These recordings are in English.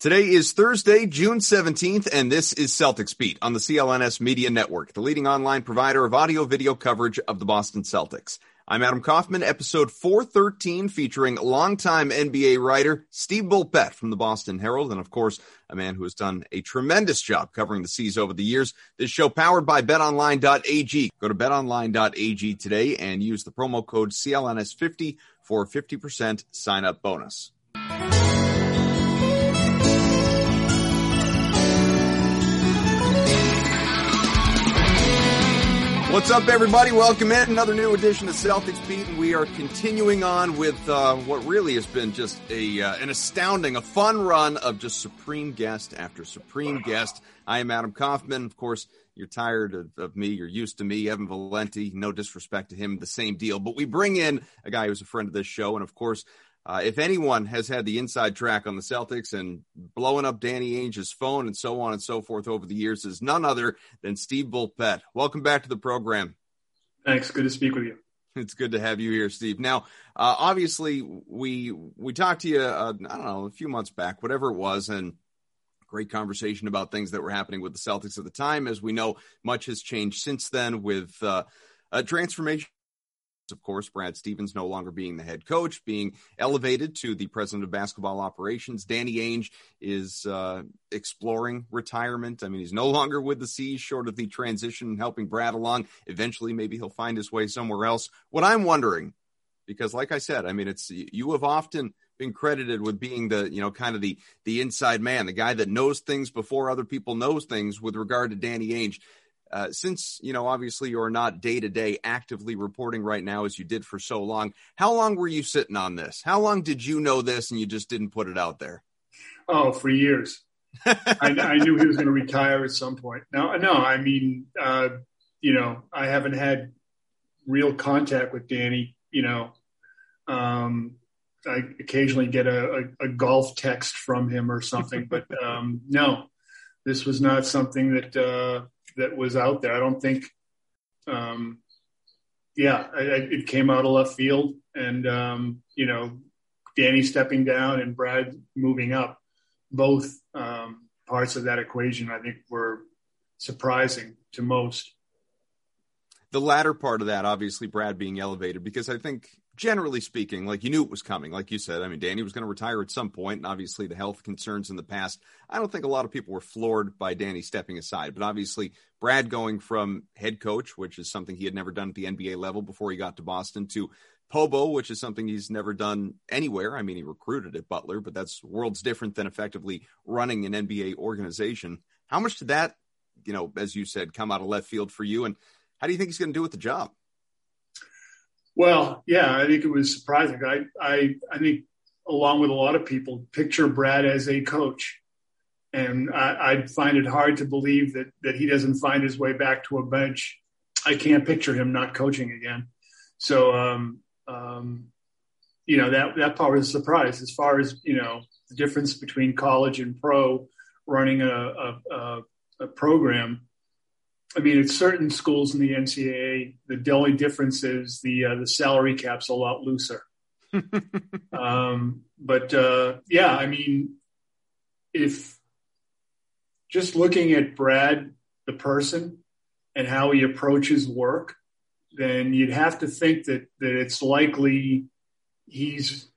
Today is Thursday, June 17th, and this is Celtics Beat on the CLNS Media Network, the leading online provider of audio video coverage of the Boston Celtics. I'm Adam Kaufman, episode 413, featuring longtime NBA writer Steve Bulpett from the Boston Herald, and of course, a man who has done a tremendous job covering the C's over the years. This show powered by betonline.ag. Go to betonline.ag today and use the promo code CLNS50 for a 50% sign up bonus. What's up, everybody? Welcome in another new edition of Celtics Beat, and we are continuing on with uh, what really has been just a uh, an astounding, a fun run of just supreme guest after supreme guest. I am Adam Kaufman. Of course, you're tired of, of, me. You're used to me, Evan Valenti. No disrespect to him, the same deal. But we bring in a guy who's a friend of this show, and of course, uh, if anyone has had the inside track on the Celtics and blowing up Danny Ainge's phone and so on and so forth over the years is none other than Steve Bulpett. Welcome back to the program. Thanks. Good to speak with you. It's good to have you here, Steve. Now, uh, obviously, we we talked to you. Uh, I don't know, a few months back, whatever it was, and great conversation about things that were happening with the Celtics at the time. As we know, much has changed since then with uh, a transformation of course, Brad Stevens no longer being the head coach, being elevated to the president of basketball operations. Danny Ainge is uh, exploring retirement. I mean, he's no longer with the C's, short of the transition helping Brad along. Eventually, maybe he'll find his way somewhere else. What I'm wondering, because like I said, I mean, it's you have often been credited with being the you know kind of the the inside man, the guy that knows things before other people knows things with regard to Danny Ainge. Uh, since you know obviously you're not day to day actively reporting right now as you did for so long how long were you sitting on this? How long did you know this and you just didn't put it out there? Oh for years. I, I, knew he was going to retire at some point. No no i mean uh, you know i haven't had real contact with danny you know. Um, i occasionally get a, a, a, golf text from him or something but um, no this was not something that uh, that was out there. I don't think, um, yeah, I, I, it came out of left field, and um, you know, Danny stepping down and Brad moving up, both um, parts of that equation, I think, were surprising to most. The latter part of that, obviously, Brad being elevated, because I think generally speaking, like you knew it was coming. Like you said, I mean, Danny was going to retire at some point, and obviously the health concerns in the past. I don't think a lot of people were floored by Danny stepping aside, but obviously Brad going from head coach, which is something he had never done at the NBA level before he got to Boston, to Pobo, which is something he's never done anywhere. I mean, he recruited at Butler, but that's worlds different than effectively running an NBA organization. How much did that, you know, as you said, come out of left field for you? And how do you think he's going to do with the job? Well, yeah, I think it was surprising. I, I, I think along with a lot of people, picture Brad as a coach, and I, I find it hard to believe that that he doesn't find his way back to a bench. I can't picture him not coaching again. So, um, um, you know, that that part was a surprise. As far as you know, the difference between college and pro, running a, a, a, a program I mean, at certain schools in the NCAA, the only difference is the uh, the salary cap's a lot looser. um, but uh, yeah, I mean, if just looking at Brad, the person, and how he approaches work, then you'd have to think that that it's likely he's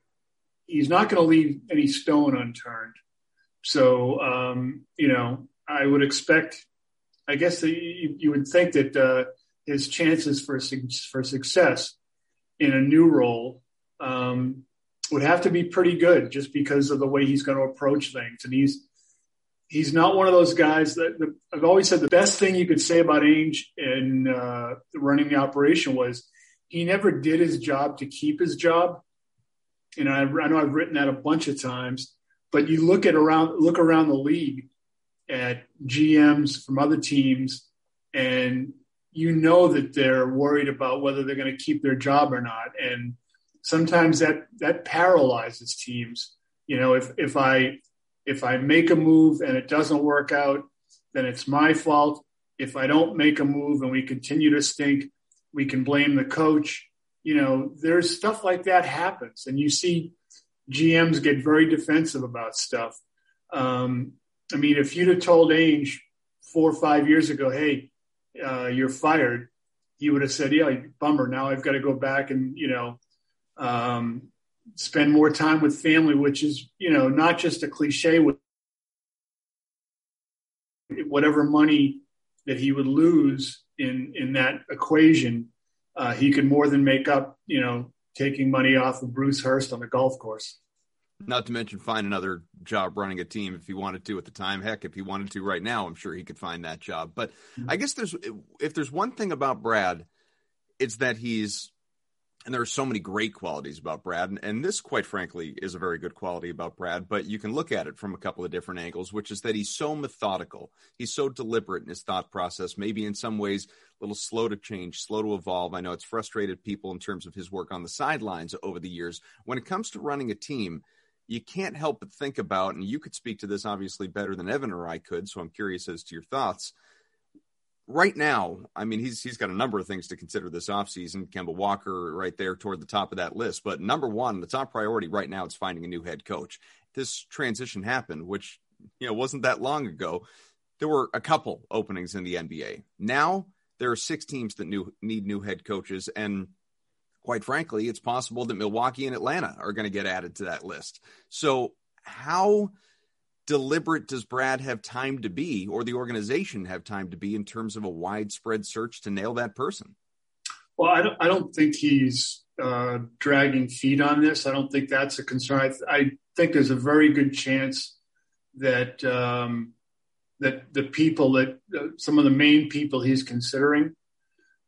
he's not going to leave any stone unturned. So, um, you know, I would expect, I guess you, you would think that uh, his chances for for success in a new role um, would have to be pretty good, just because of the way he's going to approach things. And he's he's not one of those guys that the, I've always said the best thing you could say about Ainge in uh, running the operation was he never did his job to keep his job. And I, I know I've written that a bunch of times, but you look at around look around the league at GMs from other teams, and you know that they're worried about whether they're going to keep their job or not. And sometimes that that paralyzes teams. You know, if if I if I make a move and it doesn't work out, then it's my fault. If I don't make a move and we continue to stink, we can blame the coach. You know, there's stuff like that happens, and you see GMs get very defensive about stuff. Um, I mean, if you'd have told Ainge four or five years ago, "Hey, uh, you're fired," he would have said, "Yeah, bummer. Now I've got to go back and you know um, spend more time with family," which is you know not just a cliche with whatever money that he would lose in in that equation, uh, he could more than make up. You know, taking money off of Bruce Hurst on the golf course. Not to mention find another job running a team if he wanted to at the time. Heck, if he wanted to right now, I'm sure he could find that job. But mm-hmm. I guess there's if there's one thing about Brad, it's that he's and there are so many great qualities about Brad, and, and, this, quite frankly, is a very good quality about Brad. But you can look at it from a couple of different angles, which is that he's so methodical, he's so deliberate in his thought process. Maybe in some ways, a little slow to change, slow to evolve. I know it's frustrated people in terms of his work on the sidelines over the years. When it comes to running a team, you can't help but think about, and you could speak to this obviously better than Evan or I could. So I'm curious as to your thoughts right now, I mean, he's he's got a number of things to consider this offseason. Kemba Walker right there toward the top of that list. But number one, the top priority right now is finding a new head coach. This transition happened, which you know wasn't that long ago. There were a couple openings in the NBA. Now there are six teams that new, need new head coaches, and quite frankly, it's possible that Milwaukee and Atlanta are going to get added to that list. So how deliberate does Brad have time to be, or the organization have time to be, in terms of a widespread search to nail that person? Well, I don't, I don't think he's uh, dragging feet on this. I don't think that's a concern. I, I think there's a very good chance that um, that the people that uh, some of the main people he's considering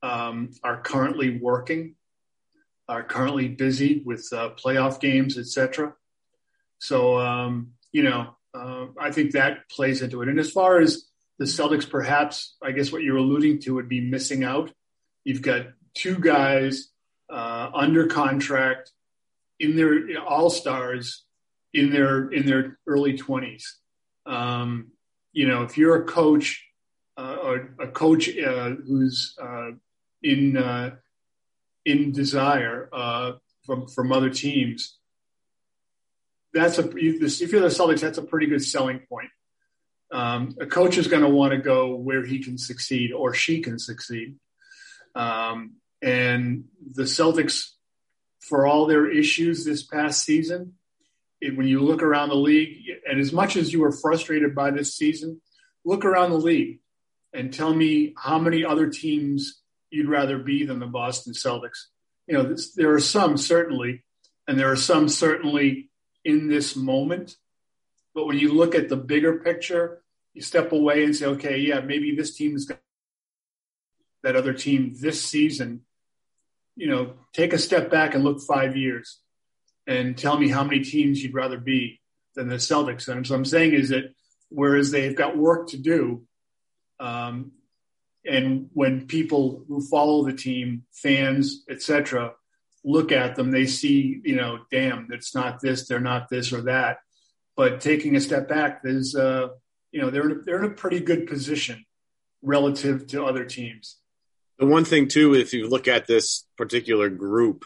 um, are currently working, are currently busy with uh, playoff games, etc. So um, you know, uh, I think that plays into it. And as far as the Celtics, perhaps I guess what you're alluding to would be missing out. You've got two guys uh, under contract in their all stars in their in their early 20s. Um, you know, if you're a coach, uh, a coach uh, who's uh, in uh, in desire from from other teams, that's a if you're the Celtics, that's a pretty good selling point. Um, a coach is going to want to go where he can succeed or she can succeed. Um, and the Celtics, for all their issues this past season, it, when you look around the league, and as much as you were frustrated by this season, look around the league and tell me how many other teams you'd rather be than the Boston Celtics. You know, this, there are some certainly, and there are some certainly in this moment. But when you look at the bigger picture, you step away and say, okay, yeah, maybe this team is that other team this season. You know, take a step back and look five years and tell me how many teams you'd rather be than the Celtics. And so I'm saying is that whereas they've got work to do, um, and when people who follow the team, fans, etc., look at them, they see, you know, damn, it's not this, they're not this or that. But taking a step back, there's, uh, you know, they're they're in a pretty good position relative to other teams. The one thing too, if you look at this particular group,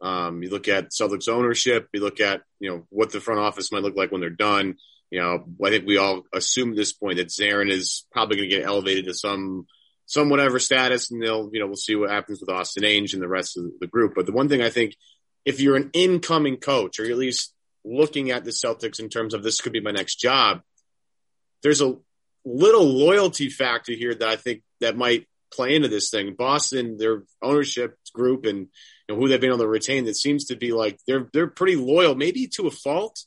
um, you look at Celtics ownership, you look at you know what the front office might look like when they're done. You know, I think we all assume at this point that Zarren is probably going to get elevated to some some whatever status, and they'll, you know, we'll see what happens with Austin Ainge and the rest of the group. But the one thing I think, if you're an incoming coach, or at least looking at the Celtics in terms of this could be my next job, there's a little loyalty factor here that I think that might play into this thing. Boston, their ownership group and you know, who they've been able to retain, that seems to be like they're they're pretty loyal, maybe to a fault.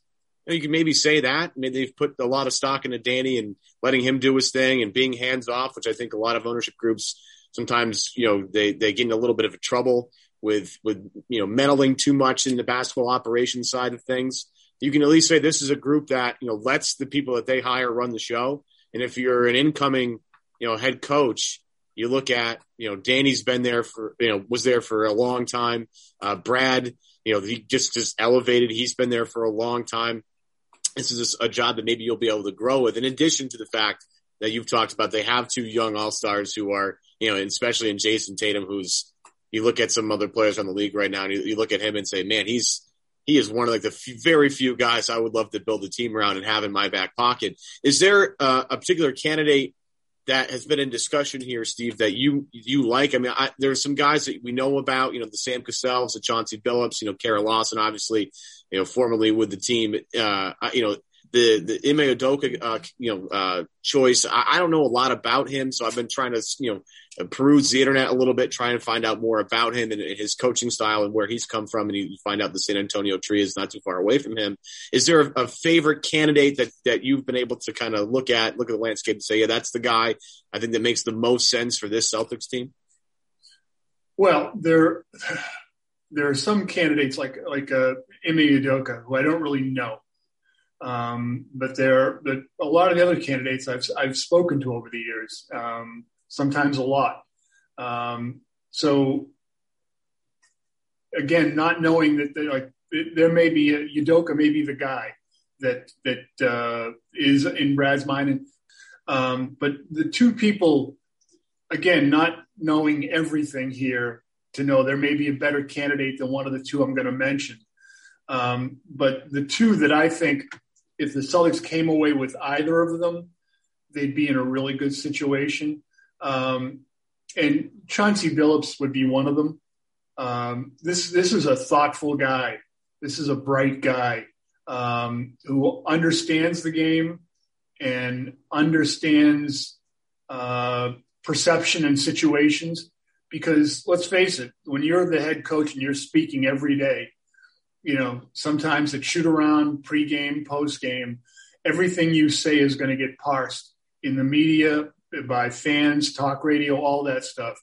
You, can maybe say that. I mean, they've put a lot of stock into Danny and letting him do his thing and being hands off, which I think a lot of ownership groups sometimes you know they they get in a little bit of a trouble with with you know meddling too much in the basketball operations side of things. You can at least say this is a group that you know lets the people that they hire run the show. And if you're an incoming you know head coach, you look at you know Danny's been there for you know was there for a long time. Uh, Brad, you know he just just elevated. He's been there for a long time. This is a job that maybe you'll be able to grow with. In addition to the fact that you've talked about, they have two young all stars who are you know especially in Jayson Tatum, who's you look at some other players on the league right now, and you, you look at him and say, man, he's he is one of like the few, very few guys I would love to build a team around and have in my back pocket. Is there uh, a particular candidate that has been in discussion here, Steve, that you you like? I mean, I, there are some guys that we know about, you know, the Sam Cassells, the Chauncey Billups, you know, Kara Lawson, obviously, you know, formerly with the team. Uh, you know, the the Ime Udoka, uh, you know, uh, choice. I, I, don't know a lot about him, so I've been trying to, you know, peruse the internet a little bit, trying to find out more about him and, and his coaching style and where he's come from. And you find out the San Antonio tree is not too far away from him. Is there a, a favorite candidate that that you've been able to kind of look at, look at the landscape, and say, yeah, that's the guy I think that makes the most sense for this Celtics team? Well, there there are some candidates like like uh, Ime Udoka who I don't really know. Um, but there, but a lot of the other candidates I've I've spoken to over the years, um, sometimes a lot. Um, so again, not knowing that like there may be a, Udoka may be the guy that that uh, is in Brad's mind, and um, but the two people, again, not knowing everything here to know there may be a better candidate than one of the two I'm going to mention. Um, but the two that I think if the Celtics came away with either of them, they'd be in a really good situation. Um, and Chauncey Billups would be one of them. Um, this this is a thoughtful guy. This is a bright guy um, who understands the game and understands uh, perception and situations. Because let's face it, when you're the head coach and you're speaking every day, you know, sometimes at shoot around, pregame, postgame, everything you say is going to get parsed in the media, by fans, talk radio, all that stuff.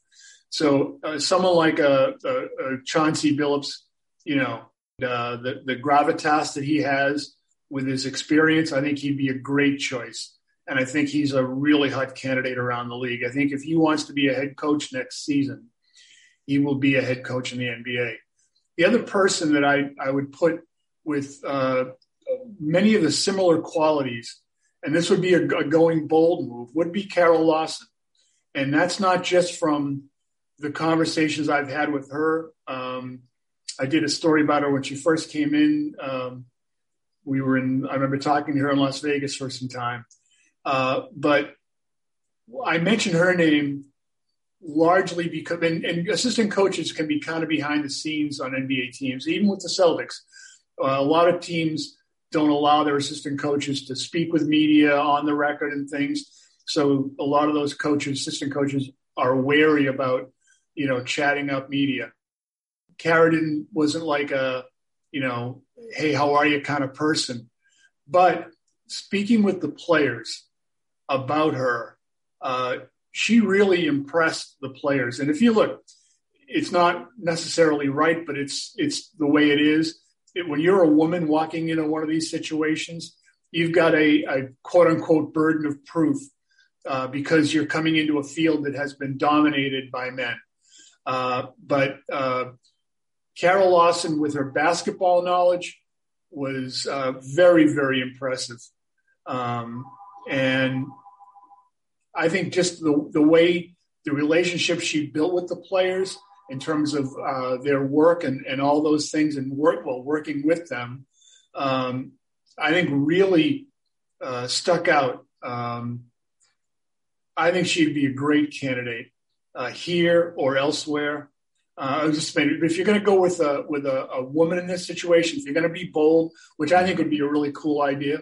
So uh, someone like a, a, a, Chauncey Billups, you know, uh, the, the gravitas that he has with his experience, I think he'd be a great choice. And I think he's a really hot candidate around the league. I think if he wants to be a head coach next season, he will be a head coach in the NBA. The other person that I, I would put with uh, many of the similar qualities, and this would be a, a, going bold move, would be Kara Lawson. And that's not just from the conversations I've had with her. Um, I did a story about her when she first came in. Um, we were in, I remember talking to her in Las Vegas for some time. Uh, but I mentioned her name largely because and, and, assistant coaches can be kind of behind the scenes on NBA teams, even with the Celtics. Uh, a lot of teams don't allow their assistant coaches to speak with media on the record and things. So a lot of those coaches, assistant coaches, are wary about you know chatting up media. Carradine wasn't like a you know, hey, how are you kind of person, but speaking with the players about her. Uh, she really impressed the players. And if you look, it's not necessarily right, but it's it's the way it is. It, when you're a woman walking into one of these situations, you've got a, a quote unquote burden of proof uh, because you're coming into a field that has been dominated by men. Uh, but uh, Kara Lawson, with her basketball knowledge, was uh, very, very impressive. Um, and I think just the, the way the relationship she built with the players in terms of uh, their work and, and all those things and work while well, working with them, um, I think really uh, stuck out. Um, I think she'd be a great candidate uh, here or elsewhere. Uh, just saying, if you're going to go with a with a, a, woman in this situation, if you're going to be bold, which I think would be a really cool idea,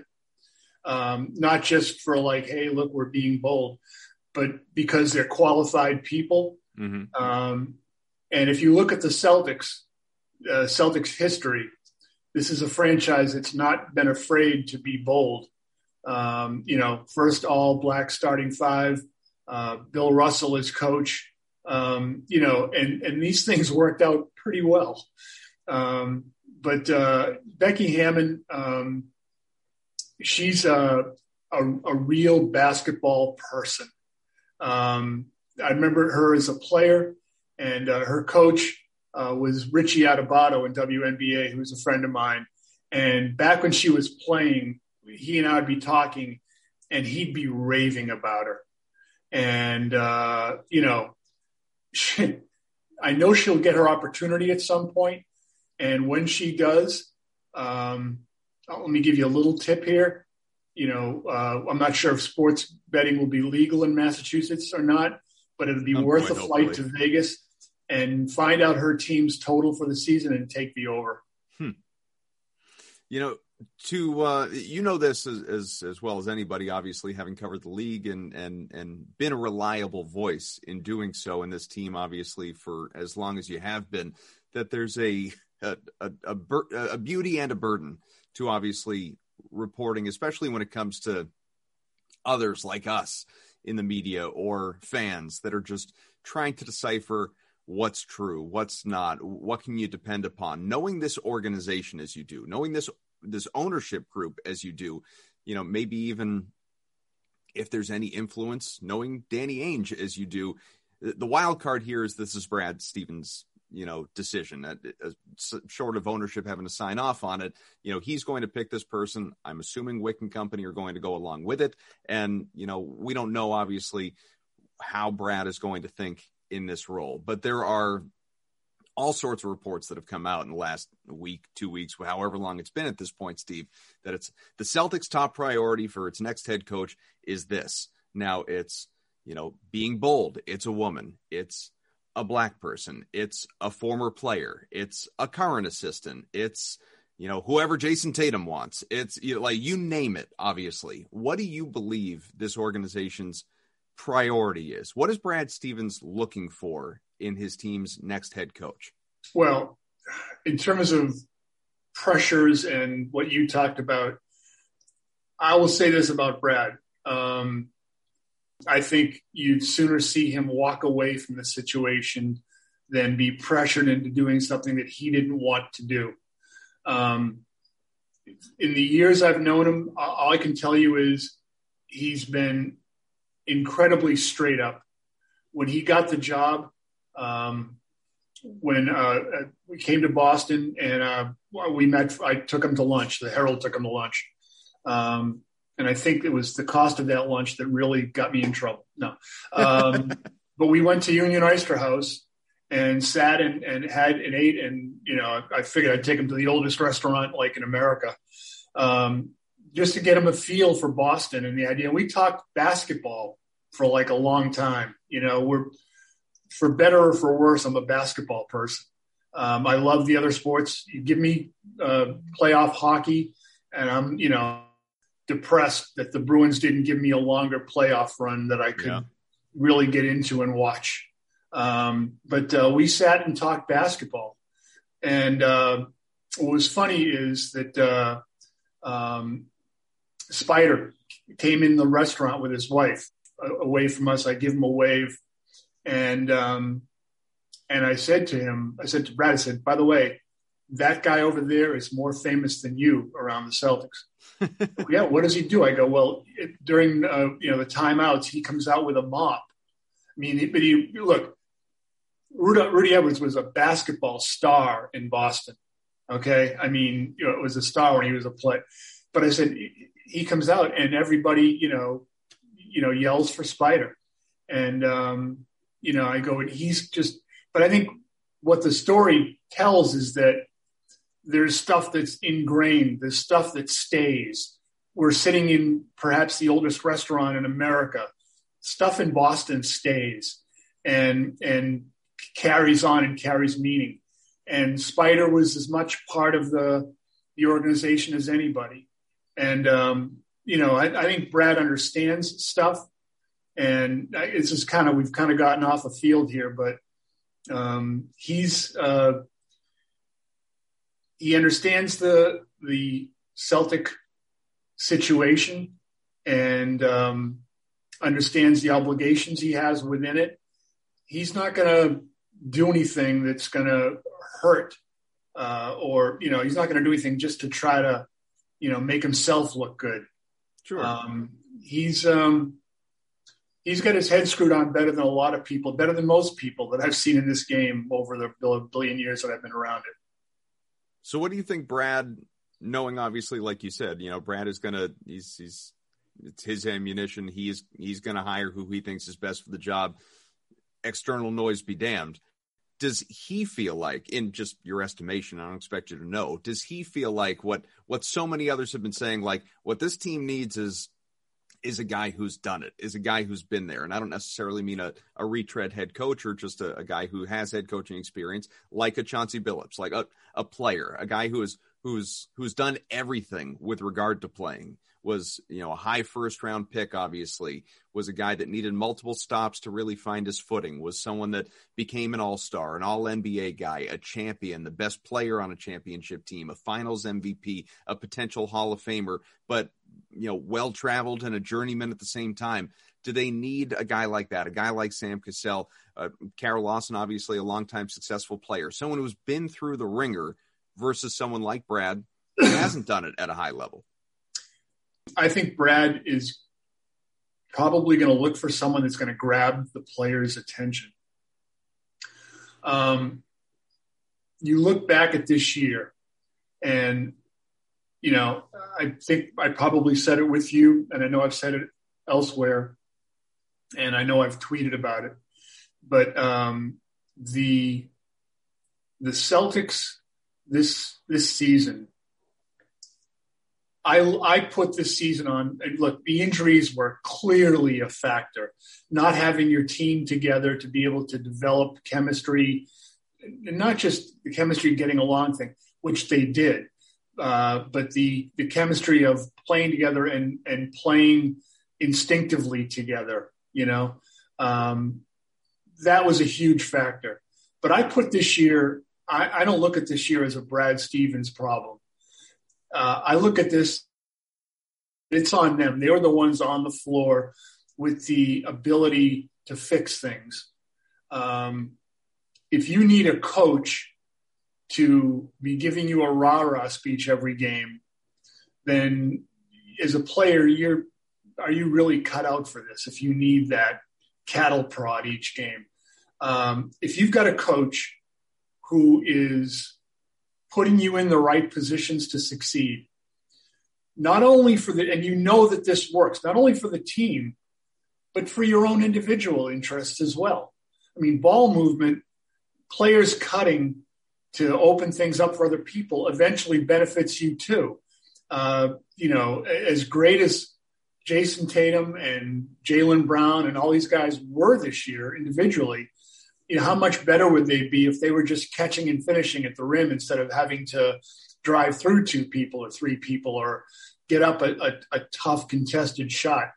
um, not just for like, hey, look, we're being bold, but because they're qualified people. Mm-hmm. Um, and if you look at the Celtics, uh, Celtics history, this is a franchise that's not been afraid to be bold. Um, you know, first all black starting five, uh, Bill Russell is coach um, you know, and, and these things worked out pretty well. Um, but uh, Becky Hammon, um, she's a, a, a, real basketball person. Um, I remember her as a player, and uh, her coach uh, was Richie Adubato in WNBA, who was a friend of mine. And back when she was playing, he and I would be talking, and he'd be raving about her. And, uh, you know, she, I know she'll get her opportunity at some point, and when she does, um, let me give you a little tip here. You know, uh, I'm not sure if sports betting will be legal in Massachusetts or not, but it'll be worth a flight hopefully. to Vegas and find out her team's total for the season and take the over. Hmm. You know, to uh, you know this as, as, as well as anybody, obviously having covered the league and and and been a reliable voice in doing so in this team, obviously for as long as you have been, that there's a a a, a, a beauty and a burden to obviously reporting, especially when it comes to others like us in the media or fans that are just trying to decipher what's true, what's not, what can you depend upon. Knowing this organization as you do, knowing this this ownership group as you do, you know, maybe even if there's any influence, knowing Danny Ainge as you do. The wild card here is this is Brad Stevens' you know decision uh, short of ownership having to sign off on it you know he's going to pick this person i'm assuming Wyc and company are going to go along with it and you know we don't know obviously how brad is going to think in this role but there are all sorts of reports that have come out in the last week, two weeks, however long it's been at this point, Steve, that it's the Celtics' top priority for its next head coach is this. Now it's, you know, being bold. It's a woman. It's a black person. It's a former player. It's a current assistant. It's, you know, whoever Jayson Tatum wants. It's you know, like you name it, obviously. What do you believe this organization's priority is? What is Brad Stevens looking for in his team's next head coach? Well, in terms of pressures and what you talked about, I will say this about Brad. Um, I think you'd sooner see him walk away from the situation than be pressured into doing something that he didn't want to do. Um, in the years I've known him, all I can tell you is he's been incredibly straight up. When he got the job, um, when uh, uh, we came to Boston and uh, we met, I took him to lunch. The Herald took him to lunch. Um, and I think it was the cost of that lunch that really got me in trouble. No. Um, but we went to Union Oyster House and sat and, and had and ate. And, you know, I figured I'd take him to the oldest restaurant like in America. Um, just to get him a feel for Boston and the idea. We talked basketball for like a long time. You know, we're for better or for worse, I'm a basketball person. Um, I love the other sports. You give me uh, playoff hockey, and I'm you know depressed that the Bruins didn't give me a longer playoff run that I could yeah. really get into and watch. Um, but uh, we sat and talked basketball, and uh, what was funny is that uh, um, Spider came in the restaurant with his wife away from us. I give him a wave and um, and I said to him, I said to Brad, I said, by the way, that guy over there is more famous than you around the Celtics. yeah, what does he do? I go, well, it, during uh, you know the timeouts, he comes out with a mop. I mean, but he look, Rudy, Rudy Edwards was a basketball star in Boston. Okay, I mean, you know, it was a star when he was a play. But I said he comes out and everybody, you know, you know, yells for Spider, and um, you know, I go, and he's just, but I think what the story tells is that there's stuff that's ingrained, there's stuff that stays. We're sitting in perhaps the oldest restaurant in America. Stuff in Boston stays. And, and carries on and carries meaning. And Spider was as much part of the the organization as anybody. And um, you know, I, I, think Brad understands stuff, and it's just kind of we've kind of gotten off the field here, but um, he's uh, he understands the the Celtic situation and um, understands the obligations he has within it. He's not going to do anything that's going to hurt, uh, or you know, he's not going to do anything just to try to, you know, make himself look good. Sure. Um, he's um, he's got his head screwed on better than a lot of people, better than most people that I've seen in this game over the billion years that I've been around it. So, what do you think, Brad? Knowing obviously, like you said, you know, Brad is gonna he's he's it's his ammunition. He's he's gonna hire who he thinks is best for the job. External noise be damned. Does he feel like, in just your estimation, I don't expect you to know, does he feel like what what so many others have been saying, like what this team needs is is a guy who's done it, is a guy who's been there. And I don't necessarily mean a, a retread head coach or just a, a guy who has head coaching experience, like a Chauncey Billups, like a, a player, a guy who is who's who's done everything with regard to playing was you know a high first round pick obviously was a guy that needed multiple stops to really find his footing was someone that became an all-star an all NBA guy a champion the best player on a championship team a finals MVP a potential hall of famer but you know well traveled and a journeyman at the same time do they need a guy like that a guy like Sam Cassell uh, Kara Lawson obviously a longtime successful player someone who's been through the ringer versus someone like Brad who hasn't done it at a high level? I think Brad is probably going to look for someone that's going to grab the player's attention. Um, you look back at this year, and you know, I think I probably said it with you, and I know I've said it elsewhere, and I know I've tweeted about it. But um, the the Celtics this this season. I I put this season on. Look, the injuries were clearly a factor. Not having your team together to be able to develop chemistry, not just the chemistry getting along thing, which they did, uh, but the the chemistry of playing together and and playing instinctively together. You know, um, that was a huge factor. But I put this year I, I don't look at this year as a Brad Stevens problem. Uh, I look at this, it's on them. They are the ones on the floor with the ability to fix things. Um, if you need a coach to be giving you a rah rah speech every game, then as a player, you're are you really cut out for this? If you need that cattle prod each game, um, if you've got a coach who is putting you in the right positions to succeed. Not only for the, and you know that this works, not only for the team, but for your own individual interests as well. I mean, ball movement, players cutting to open things up for other people eventually benefits you too. Uh, you know, as great as Jayson Tatum and Jaylen Brown and all these guys were this year individually, you know, how much better would they be if they were just catching and finishing at the rim instead of having to drive through two people or three people or get up a, a, a tough contested shot.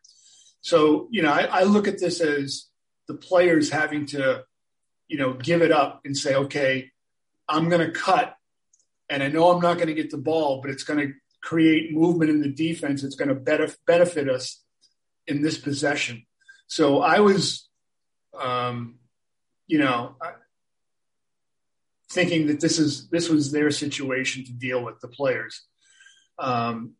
So, you know, I, I look at this as the players having to, you know, give it up and say, okay, I'm going to cut and I know I'm not going to get the ball, but it's going to create movement in the defense. It's going to better benefit us in this possession. So I was, um, you know, thinking that this is this was their situation to deal with the players. Um,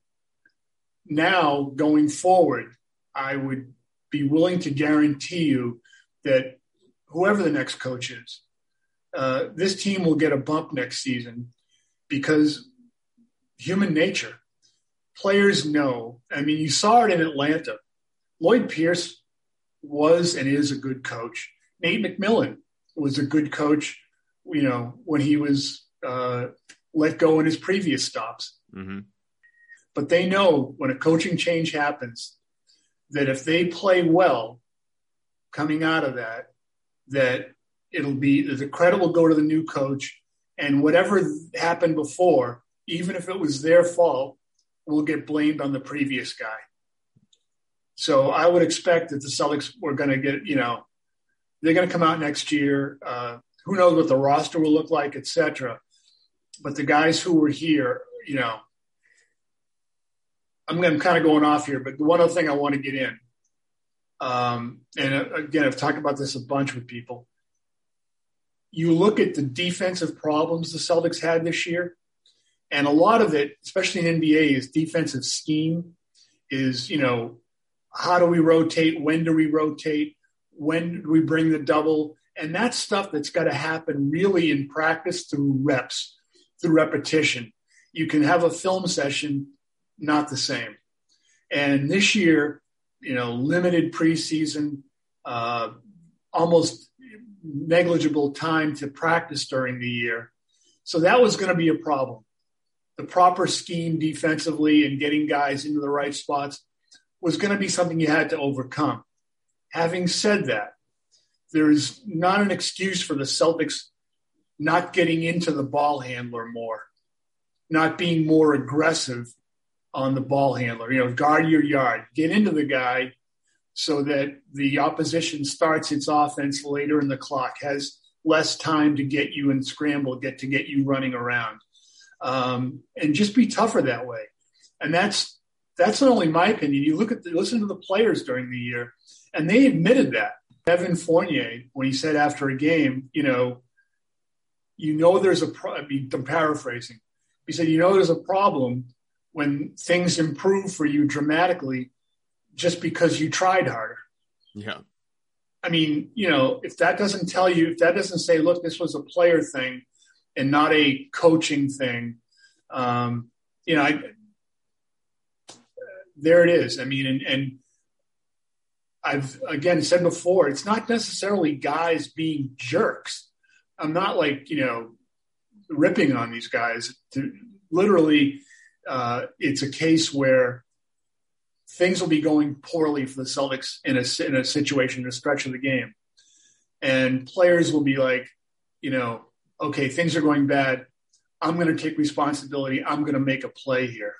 now going forward, I would be willing to guarantee you that whoever the next coach is, uh, this team will get a bump next season because human nature. Players know. I mean, you saw it in Atlanta. Lloyd Pierce was and is a good coach. Nate McMillan was a good coach, you know, when he was uh, let go in his previous stops. Mm-hmm. But they know when a coaching change happens that if they play well coming out of that, that it'll be the credit will go to the new coach, and whatever happened before, even if it was their fault, will get blamed on the previous guy. So I would expect that the Celtics were going to get, you know, they're going to come out next year. Uh, who knows what the roster will look like, etc. But the guys who were here, you know, I'm, I'm kind of going off here, but the one other thing I want to get in, um, and uh, again, I've talked about this a bunch with people. You look at the defensive problems the Celtics had this year, and a lot of it, especially in NBA, is defensive scheme. Is you know, how do we rotate? When do we rotate? When we bring the double? And that's stuff that's got to happen really in practice through reps, through repetition. You can have a film session, not the same. And this year, you know, limited preseason, uh, almost negligible time to practice during the year. So that was going to be a problem. The proper scheme defensively and getting guys into the right spots was going to be something you had to overcome. Having said that, there is not an excuse for the Celtics not getting into the ball handler more, not being more aggressive on the ball handler. You know, guard your yard, get into the guy so that the opposition starts its offense later in the clock, has less time to get you and scramble, get to get you running around, um, and just be tougher that way. And that's that's not only my opinion. You look at the, listen to the players during the year, and they admitted that. Evan Fournier, when he said after a game, you know, you know there's a pro- I mean, I'm paraphrasing. He said, you know, there's a problem when things improve for you dramatically just because you tried harder. Yeah. I mean, you know, if that doesn't tell you, if that doesn't say, look, this was a player thing and not a coaching thing, um, you know, I, there it is. I mean, and, and I've again said before, it's not necessarily guys being jerks. I'm not like, you know, ripping on these guys. To, literally, uh, it's a case where things will be going poorly for the Celtics in a, in a situation, in a stretch of the game. And players will be like, you know, okay, things are going bad. I'm going to take responsibility. I'm going to make a play here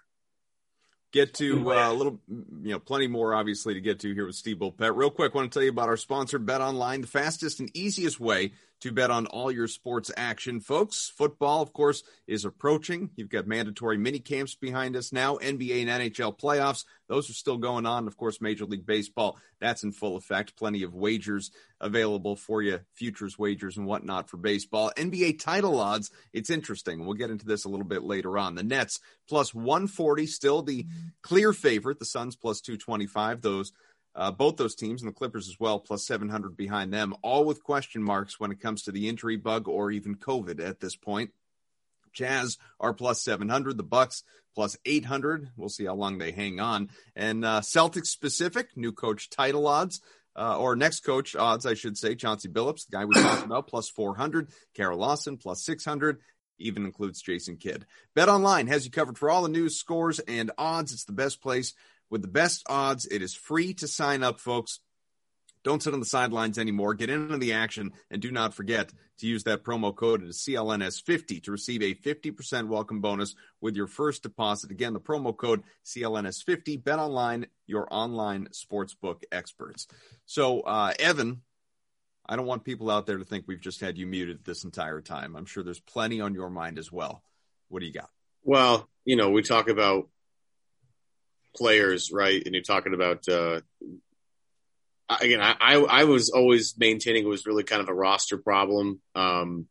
get to uh, a little, you know, plenty more obviously to get to here with Steve Bulpett. Real quick, want to tell you about our sponsor, Bet Online, the fastest and easiest way to bet on all your sports action, folks. Football, of course, is approaching. You've got mandatory mini camps behind us now, NBA and NHL playoffs. Those are still going on. Of course, Major League Baseball, that's in full effect. Plenty of wagers available for you, futures wagers and whatnot for baseball. NBA title odds, it's interesting. We'll get into this a little bit later on. The Nets plus 140, still the clear favorite. The Suns plus 225. Those uh, both those teams and the Clippers as well, plus 700 behind them, all with question marks when it comes to the injury bug or even COVID at this point. Jazz are plus 700, the Bucks plus 800. We'll see how long they hang on. And uh, Celtics specific, new coach title odds. Uh, or next coach odds, I should say, Chauncey Billups, the guy we talked about, plus 400, Kara Lawson, plus 600, even includes Jason Kidd. Bet Online has you covered for all the news, scores, and odds. It's the best place with the best odds. It is free to sign up, folks. Don't sit on the sidelines anymore. Get into the action and do not forget to use that promo code at CLNS50 to receive a 50% welcome bonus with your first deposit. Again, the promo code CLNS50. Bet online, your online sportsbook experts. So, uh, Evan, I don't want people out there to think we've just had you muted this entire time. I'm sure there's plenty on your mind as well. What do you got? Well, you know, we talk about players, right? And you're talking about uh, again. I, I was always maintaining it was really kind of a roster problem. Um,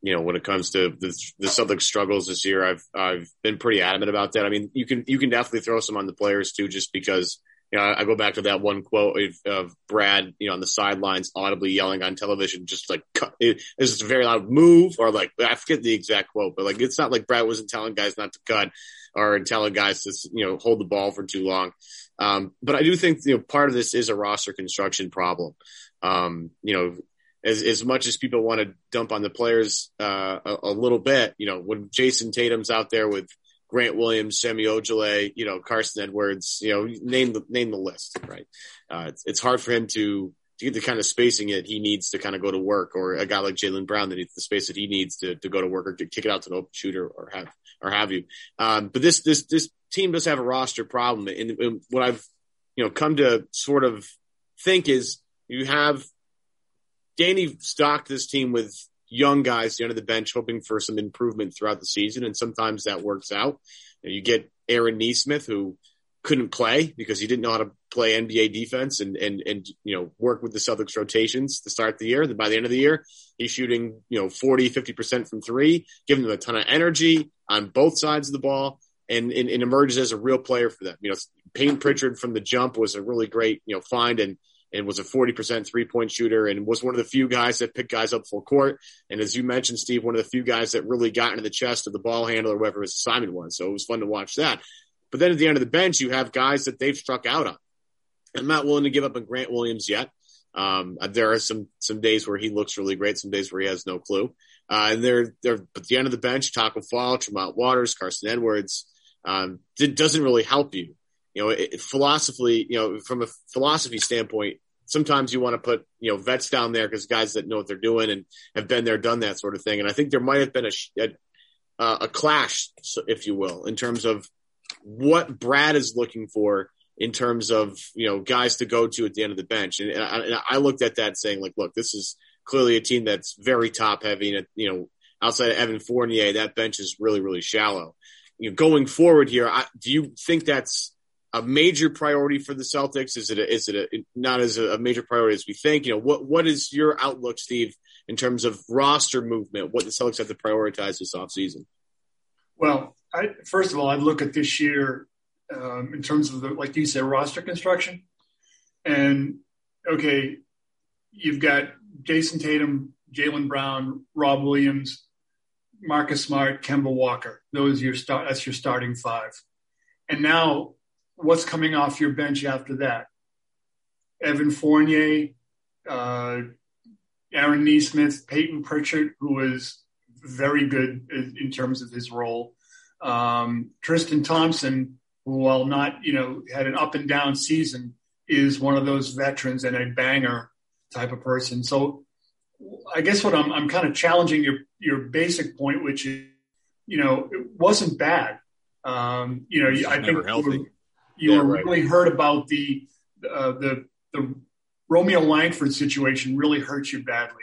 you know, when it comes to the, the Celtics struggles this year, I've I've been pretty adamant about that. I mean, you can you can definitely throw some on the players too, just because you know, I, go back to that one quote of, of, Brad, you know, on the sidelines, audibly yelling on television, just like it, it's just a very loud move, or like I forget the exact quote, but like it's not like Brad wasn't telling guys not to cut or telling guys to you know hold the ball for too long. Um, but I do think you know part of this is a roster construction problem. Um, you know, as as much as people want to dump on the players uh, a, a little bit, you know, when Jayson Tatum's out there with Grant Williams, Semi Ojeleye, you know, Carson Edwards, you know, name the name the list, right? Uh, it's, it's hard for him to to get the kind of spacing that he needs to kind of go to work, or a guy like Jaylen Brown that needs the space that he needs to, to go to work or to kick it out to an open shooter or have or have you. Um, but this this this team does have a roster problem, and, and what I've you know come to sort of think is you have Danny stocked this team with young guys the end of the bench, hoping for some improvement throughout the season, and sometimes that works out. You get Aaron Nesmith, who couldn't play because he didn't know how to play NBA defense and and and you know work with the Celtics rotations to start the year. Then by the end of the year, he's shooting you know 40, 50 percent from three, giving them a ton of energy on both sides of the ball, and, and, and emerges as a real player for them. You know, Payton Pritchard from the jump was a really great you know find and and was a 40% three point shooter and was one of the few guys that picked guys up full court. And as you mentioned, Steve, one of the few guys that really got into the chest of the ball handler, whatever his assignment was. So it was fun to watch that. But then at the end of the bench, you have guys that they've struck out on. I'm not willing to give up on Grant Williams yet. Um, there are some some days where he looks really great, some days where he has no clue. Uh, and they're they're at the end of the bench, Tacko Fall, Tremont Waters, Carson Edwards. Um, it doesn't really help you. You know, it, philosophy. You know, from a philosophy standpoint, sometimes you want to put you know vets down there because guys that know what they're doing and have been there, done that sort of thing. And I think there might have been a a, uh, a clash, if you will, in terms of what Brad is looking for in terms of you know guys to go to at the end of the bench. And, and, I, and I, looked at that saying like, look, this is clearly a team that's very top heavy, and you know outside of Evan Fournier, that bench is really really shallow. You know, going forward here, I, do you think that's a major priority for the Celtics? Is it a, is it a, not as a, major priority as we think? You know, what what is your outlook, Steve, in terms of roster movement? What the Celtics have to prioritize this offseason? Well, I, first of all, I'd look at this year um, in terms of the, like you said, roster construction. And okay, you've got Jayson Tatum, Jaylen Brown, Rob Williams, Marcus Smart, Kemba Walker. Those your start. That's your starting five. And now, what's coming off your bench after that? Evan Fournier, uh, Aaron Nesmith, Payton Pritchard, who was very good in terms of his role. Um, Tristan Thompson, who while not, you know, had an up and down season, is one of those veterans and a banger type of person. So I guess what I'm, I'm kind of challenging your, your basic point, which is, you know, it wasn't bad. Um, you know, I think healthy. You, yeah, right. really heard about the, uh, the, the Romeo Langford situation really hurt you badly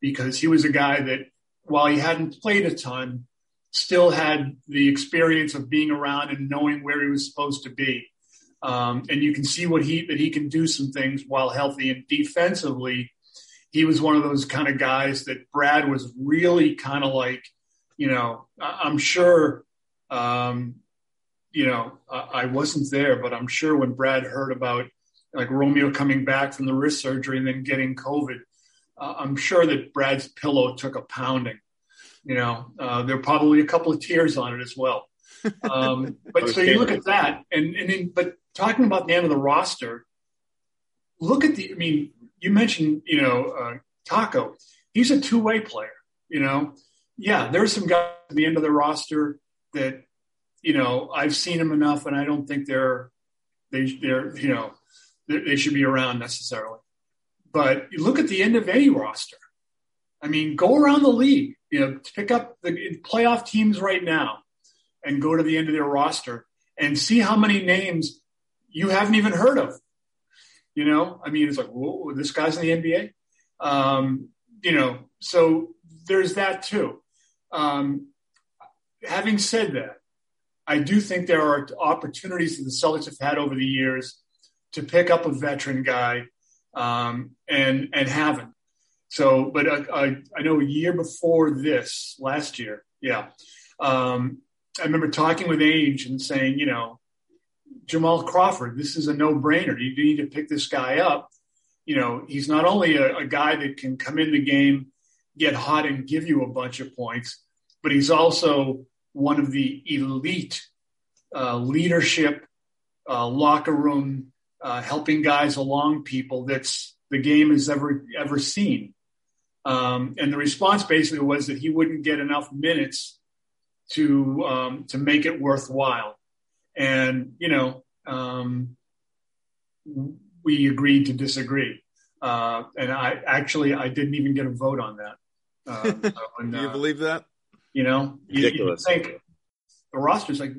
because he was a guy that while he hadn't played a ton, still had the experience of being around and knowing where he was supposed to be. Um, and you can see what he that he can do some things while healthy and defensively. He was one of those kind of guys that Brad was really kind of like, you know, I'm sure, um, you know, I wasn't there, but I'm sure when Brad heard about like Romeo coming back from the wrist surgery and then getting COVID, uh, I'm sure that Brad's pillow took a pounding you know, uh, there are probably a couple of tears on it as well. Um, but so you look at that, and and then, but talking about the end of the roster, look at the. I mean, you mentioned you know uh, Tacko. He's a two way player. You know, yeah, there's some guys at the end of the roster that you know I've seen them enough, and I don't think they're they they're you know they should be around necessarily. But you look at the end of any roster. I mean, go around the league you know, pick up the playoff teams right now and go to the end of their roster and see how many names you haven't even heard of. You know, I mean, it's like, whoa, this guy's in the NBA. Um, you know, so there's that too. Um, having said that, I do think there are opportunities that the Celtics have had over the years to pick up a veteran guy um, and and haven't. So, but I, I, I, know a year before this, last year, yeah, um, I remember talking with Ainge and saying, you know, Jamal Crawford, this is a no brainer. You need to pick this guy up. You know, he's not only a, a, guy that can come in the game, get hot, and give you a bunch of points, but he's also one of the elite uh, leadership, uh, locker room, uh, helping guys along people that's the game has ever ever seen. Um, and the response basically was that he wouldn't get enough minutes to um, to make it worthwhile. And you know, um, we agreed to disagree. Uh, and I actually I didn't even get a vote on that. Uh, when, Do you uh, believe that? You know, you, you think the roster's like,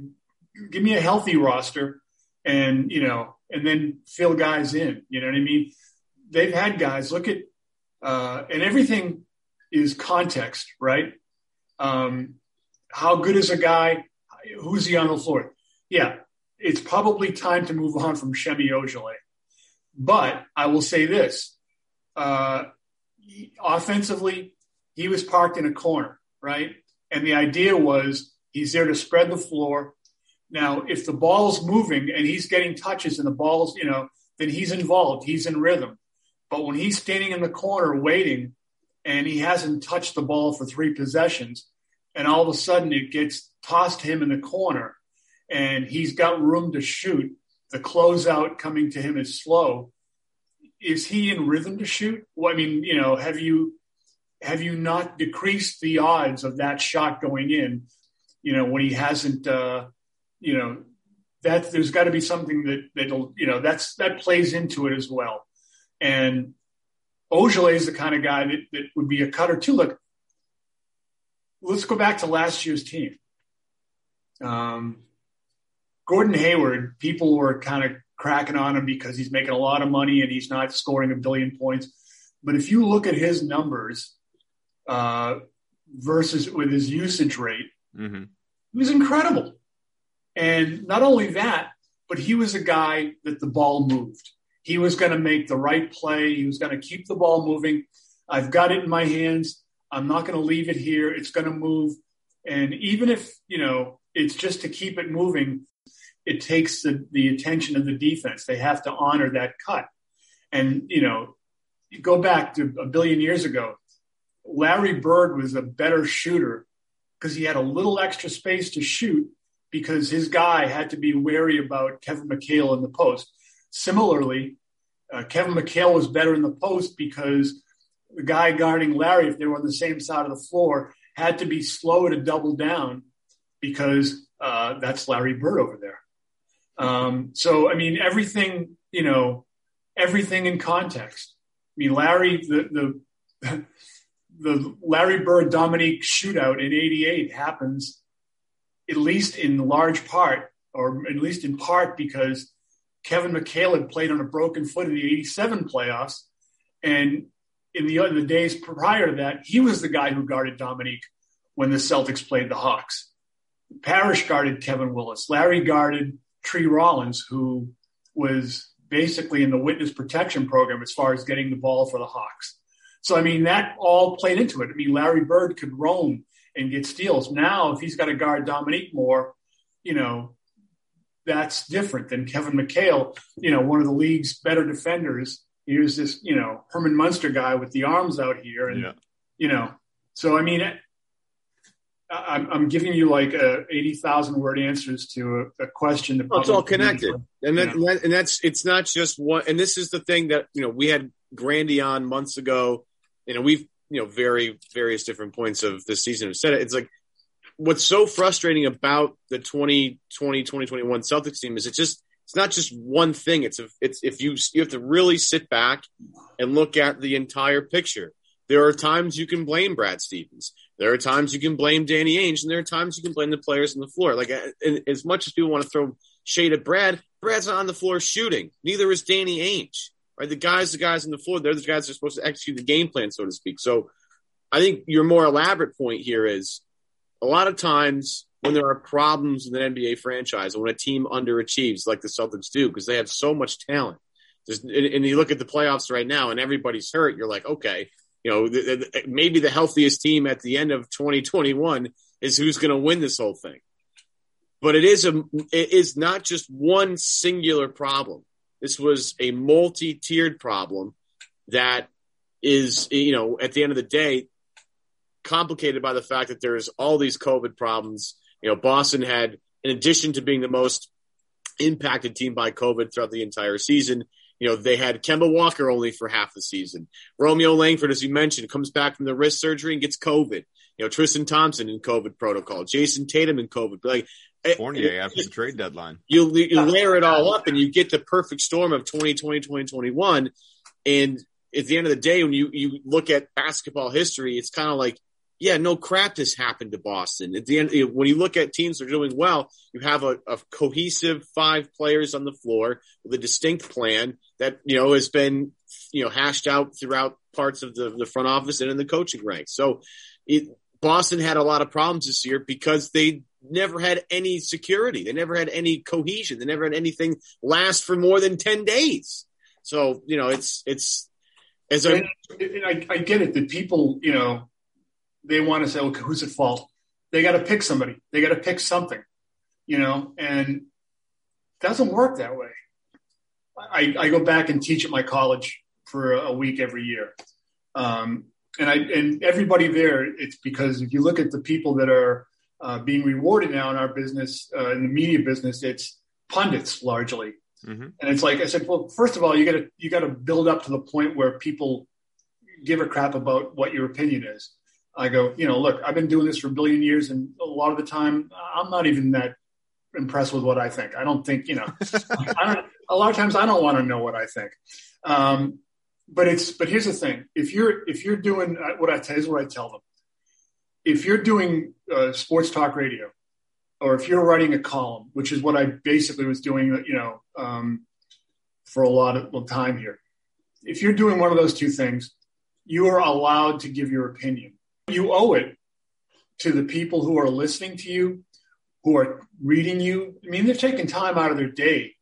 give me a healthy roster, and you know, and then fill guys in. You know what I mean? They've had guys. Look at uh, and everything is context, right? Um, how good is a guy? Who's he on the floor? Yeah, it's probably time to move on from Semi Ojeleye. But I will say this: uh, offensively, he was parked in a corner, right? And the idea was he's there to spread the floor. Now, if the ball's moving and he's getting touches and the ball's, you know, then he's involved. He's in rhythm. But when he's standing in the corner waiting and he hasn't touched the ball for three possessions, and all of a sudden it gets tossed to him in the corner and he's got room to shoot, the closeout coming to him is slow. Is he in rhythm to shoot? Well, I mean, you know, have you have you not decreased the odds of that shot going in? You know, when he hasn't, uh, you know, that there's got to be something that that'll, you know, that's that plays into it as well. And Ojeleye is the kind of guy that, that would be a cutter too. Look, let's go back to last year's team. Um, Gordon Hayward, people were kind of cracking on him because he's making a lot of money and he's not scoring a billion points. But if you look at his numbers uh, versus with his usage rate, mm-hmm. he was incredible. And not only that, but he was a guy that the ball moved. He was going to make the right play. He was going to keep the ball moving. I've got it in my hands. I'm not going to leave it here. It's going to move. And even if, you know, it's just to keep it moving, it takes the, the attention of the defense. They have to honor that cut. And, you know, you go back to a billion years ago, Larry Bird was a better shooter because he had a little extra space to shoot because his guy had to be wary about Kevin McHale in the post. Similarly, uh, Kevin McHale was better in the post because the guy guarding Larry, if they were on the same side of the floor, had to be slow to double down because uh, that's Larry Bird over there. Um, so, I mean, everything, you know, everything in context. I mean, Larry, the, the, the Larry Bird Dominique shootout in 88 happens at least in large part, or at least in part because Kevin McHale had played on a broken foot in the 87 playoffs. And in the, in the days prior to that, he was the guy who guarded Dominique when the Celtics played the Hawks. Parish guarded Kevin Willis. Larry guarded Tree Rollins, who was basically in the witness protection program as far as getting the ball for the Hawks. So, I mean, that all played into it. I mean, Larry Bird could roam and get steals. Now, if he's got to guard Dominique more, you know, that's different than Kevin McHale, you know, one of the league's better defenders. Here's this, you know, Herman Munster guy with the arms out here. And, yeah. you know, so, I mean, I'm, I'm giving you like a 80,000 word answers to a, a question. That well, it's all connected. And, that, and, that, and that's, it's not just one. And this is the thing that, you know, we had Grandy on months ago. You know, we've, you know, very various different points of the season have said it. It's like, what's so frustrating about the 2020, 2021 Celtics team is it just, it's not just one thing. It's a, it's if you you have to really sit back and look at the entire picture. There are times you can blame Brad Stevens. There are times you can blame Danny Ainge, and there are times you can blame the players on the floor. Like uh, as much as people want to throw shade at Brad, Brad's not on the floor shooting. Neither is Danny Ainge. Right? The guys, the guys on the floor, they're the guys that are supposed to execute the game plan, so to speak. So I think your more elaborate point here is a lot of times when there are problems in an NBA franchise, when a team underachieves like the Celtics do, because they have so much talent. and you look at the playoffs right now, and everybody's hurt. You're like, okay, you know, the, the, maybe the healthiest team at the end of 2021 is who's going to win this whole thing. But it is a it is not just one singular problem. This was a multi-tiered problem that is, you know, at the end of the day, complicated by the fact that there's all these COVID problems. You know, Boston had, in addition to being the most impacted team by COVID throughout the entire season, you know, they had Kemba Walker only for half the season. Romeo Langford, as you mentioned, comes back from the wrist surgery and gets COVID. You know, Tristan Thompson in COVID protocol, Jayson Tatum in COVID. Like Fournier after the trade deadline. You, you layer it all up and you get the perfect storm of 2020, 2021. And at the end of the day, when you, you look at basketball history, it's kind of like, yeah, no crap has happened to Boston. At the end, when you look at teams that are doing well, you have a, a cohesive five players on the floor with a distinct plan that, you know, has been, you know, hashed out throughout parts of the, the front office and in the coaching ranks. So it, Boston had a lot of problems this year because they never had any security. They never had any cohesion. They never had anything last for more than 10 days. So, you know, it's, it's, as and I, I get it that people, you know, they want to say, okay, who's at fault? They got to pick somebody. They got to pick something, you know, and it doesn't work that way. I, I go back and teach at my college for a week every year. Um, and I, and everybody there, it's because if you look at the people that are, uh, being rewarded now in our business, uh, in the media business, it's pundits largely. Mm-hmm. And it's like I said, well, first of all, you got to you got to build up to the point where people give a crap about what your opinion is. I go, you know, look, I've been doing this for a billion years, and a lot of the time, I'm not even that impressed with what I think. I don't think, you know, I don't. A lot of times, I don't want to know what I think. Um, but it's but here's the thing: if you're if you're doing uh, what I tell is what I tell them if you're doing uh, sports talk radio, or if you're writing a column, which is what I basically was doing, you know, um, for a lot of time here. If you're doing one of those two things, you are allowed to give your opinion. You owe it to the people who are listening to you, who are reading you. I mean, they're taking time out of their day,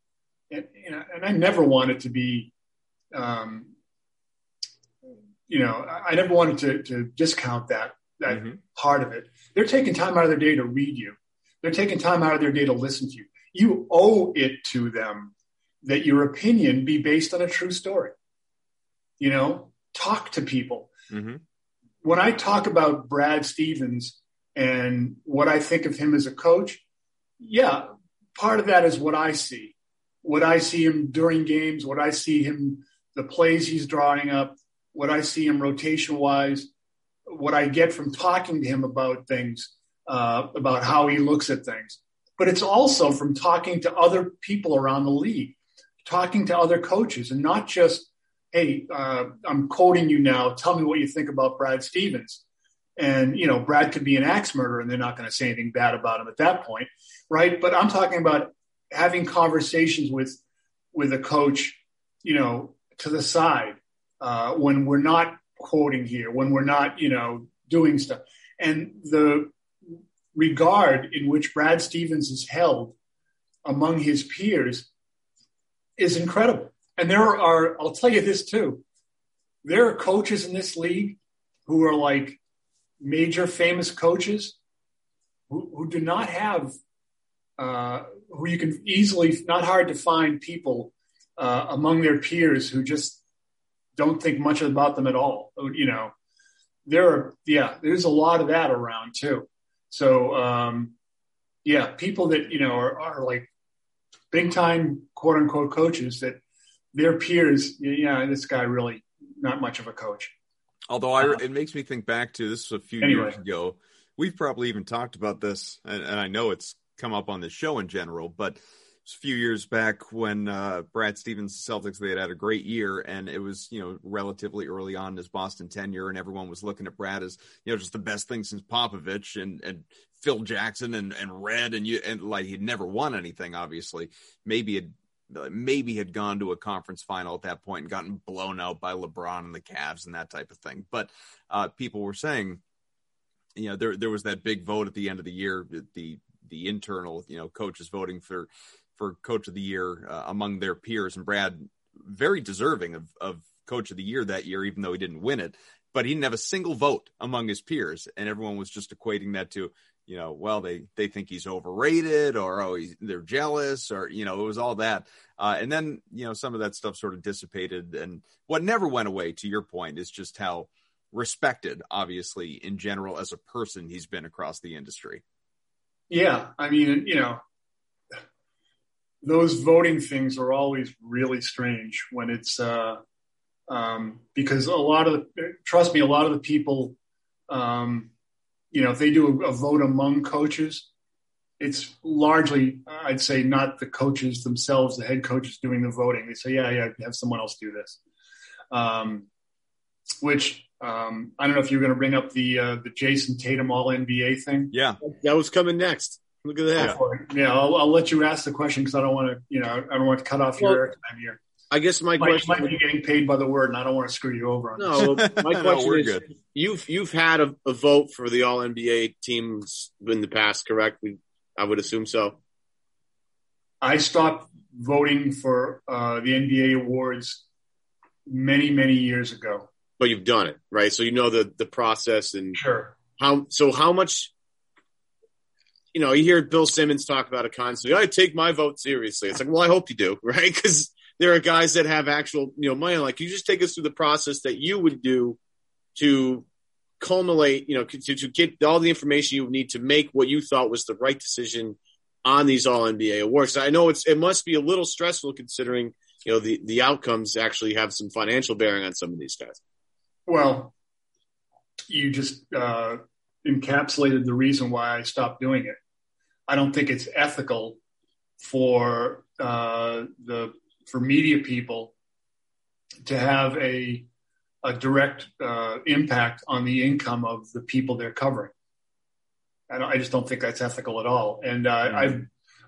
and, and I never wanted to be, um, you know, I never wanted to, to discount that that mm-hmm. part of it. They're taking time out of their day to read you. They're taking time out of their day to listen to you. You owe it to them that your opinion be based on a true story. You know, talk to people. Mm-hmm. When I talk about Brad Stevens and what I think of him as a coach, yeah, part of that is what I see. What I see him during games, what I see him, the plays he's drawing up, what I see him rotation wise, what I get from talking to him about things, uh, about how he looks at things. But it's also from talking to other people around the league, talking to other coaches, and not just, hey, uh, I'm quoting you now. Tell me what you think about Brad Stevens. And, you know, Brad could be an axe murderer and they're not going to say anything bad about him at that point. Right. But I'm talking about having conversations with, with a coach, you know, to the side uh, when we're not quoting here when we're not, you know, doing stuff. And the regard in which Brad Stevens is held among his peers is incredible. And there are, I'll tell you this too, there are coaches in this league who are like major famous coaches who, who do not have, uh, who you can easily, not hard to find people uh, among their peers who just don't think much about them at all. You know, there are, yeah, there's a lot of that around too. So, um, yeah, people that, you know, are, are like big time quote unquote coaches that their peers, yeah, this guy really not much of a coach. Although I, uh, it makes me think back to this was a few anyway. years ago. We've probably even talked about this, and, and I know it's come up on the show in general, but a few years back when uh, Brad Stevens Celtics they had had a great year and it was you know relatively early on in his Boston tenure and everyone was looking at Brad as you know just the best thing since Popovich and and Phil Jackson and and Red and you and like he'd never won anything obviously. Maybe had maybe had gone to a conference final at that point and gotten blown out by LeBron and the Cavs and that type of thing. But uh, people were saying you know there there was that big vote at the end of the year the the internal you know coaches voting for for coach of the year uh, among their peers. And Brad, very deserving of, of coach of the year that year, even though he didn't win it. But he didn't have a single vote among his peers, and everyone was just equating that to, you know, well, they they think he's overrated, or oh, they're jealous, or you know, it was all that. Uh, and then you know, some of that stuff sort of dissipated, and what never went away. To your point, is just how respected, obviously, in general as a person he's been across the industry. Yeah, I mean, you know, those voting things are always really strange when it's uh, um, because a lot of trust me, a lot of the people, um, you know, if they do a, a, vote among coaches, it's largely I'd say not the coaches themselves, the head coaches doing the voting. They say, yeah, yeah, have someone else do this. Um, which um, I don't know if you're going to bring up the uh, the Jayson Tatum All NBA thing. Yeah, that was coming next. Look at that. Yeah, yeah I'll, I'll, let you ask the question because I don't want to, you know, I don't want to cut off well, your airtime here. I guess my might, question might be getting paid by the word, and I don't want to screw you over on no, this. my question no, is: good. you've you've had a, a, vote for the All NBA teams in the past, correct? We, I would assume so. I stopped voting for uh, the NBA awards many many years ago. But you've done it, right? So you know the the process and sure. How so? How much? You know, you hear Bill Simmons talk about it constantly. I take my vote seriously. It's like, well, I hope you do, right? Because there are guys that have actual, you know, money. Like, you just take us through the process that you would do to culminate, you know, to, to get all the information you need to make what you thought was the right decision on these All NBA awards. I know it's it must be a little stressful considering you know the the outcomes actually have some financial bearing on some of these guys. Well, you just uh, encapsulated the reason why I stopped doing it. I don't think it's ethical for uh, the for media people to have a a direct uh, impact on the income of the people they're covering. I, I just don't think that's ethical at all. And uh, mm-hmm.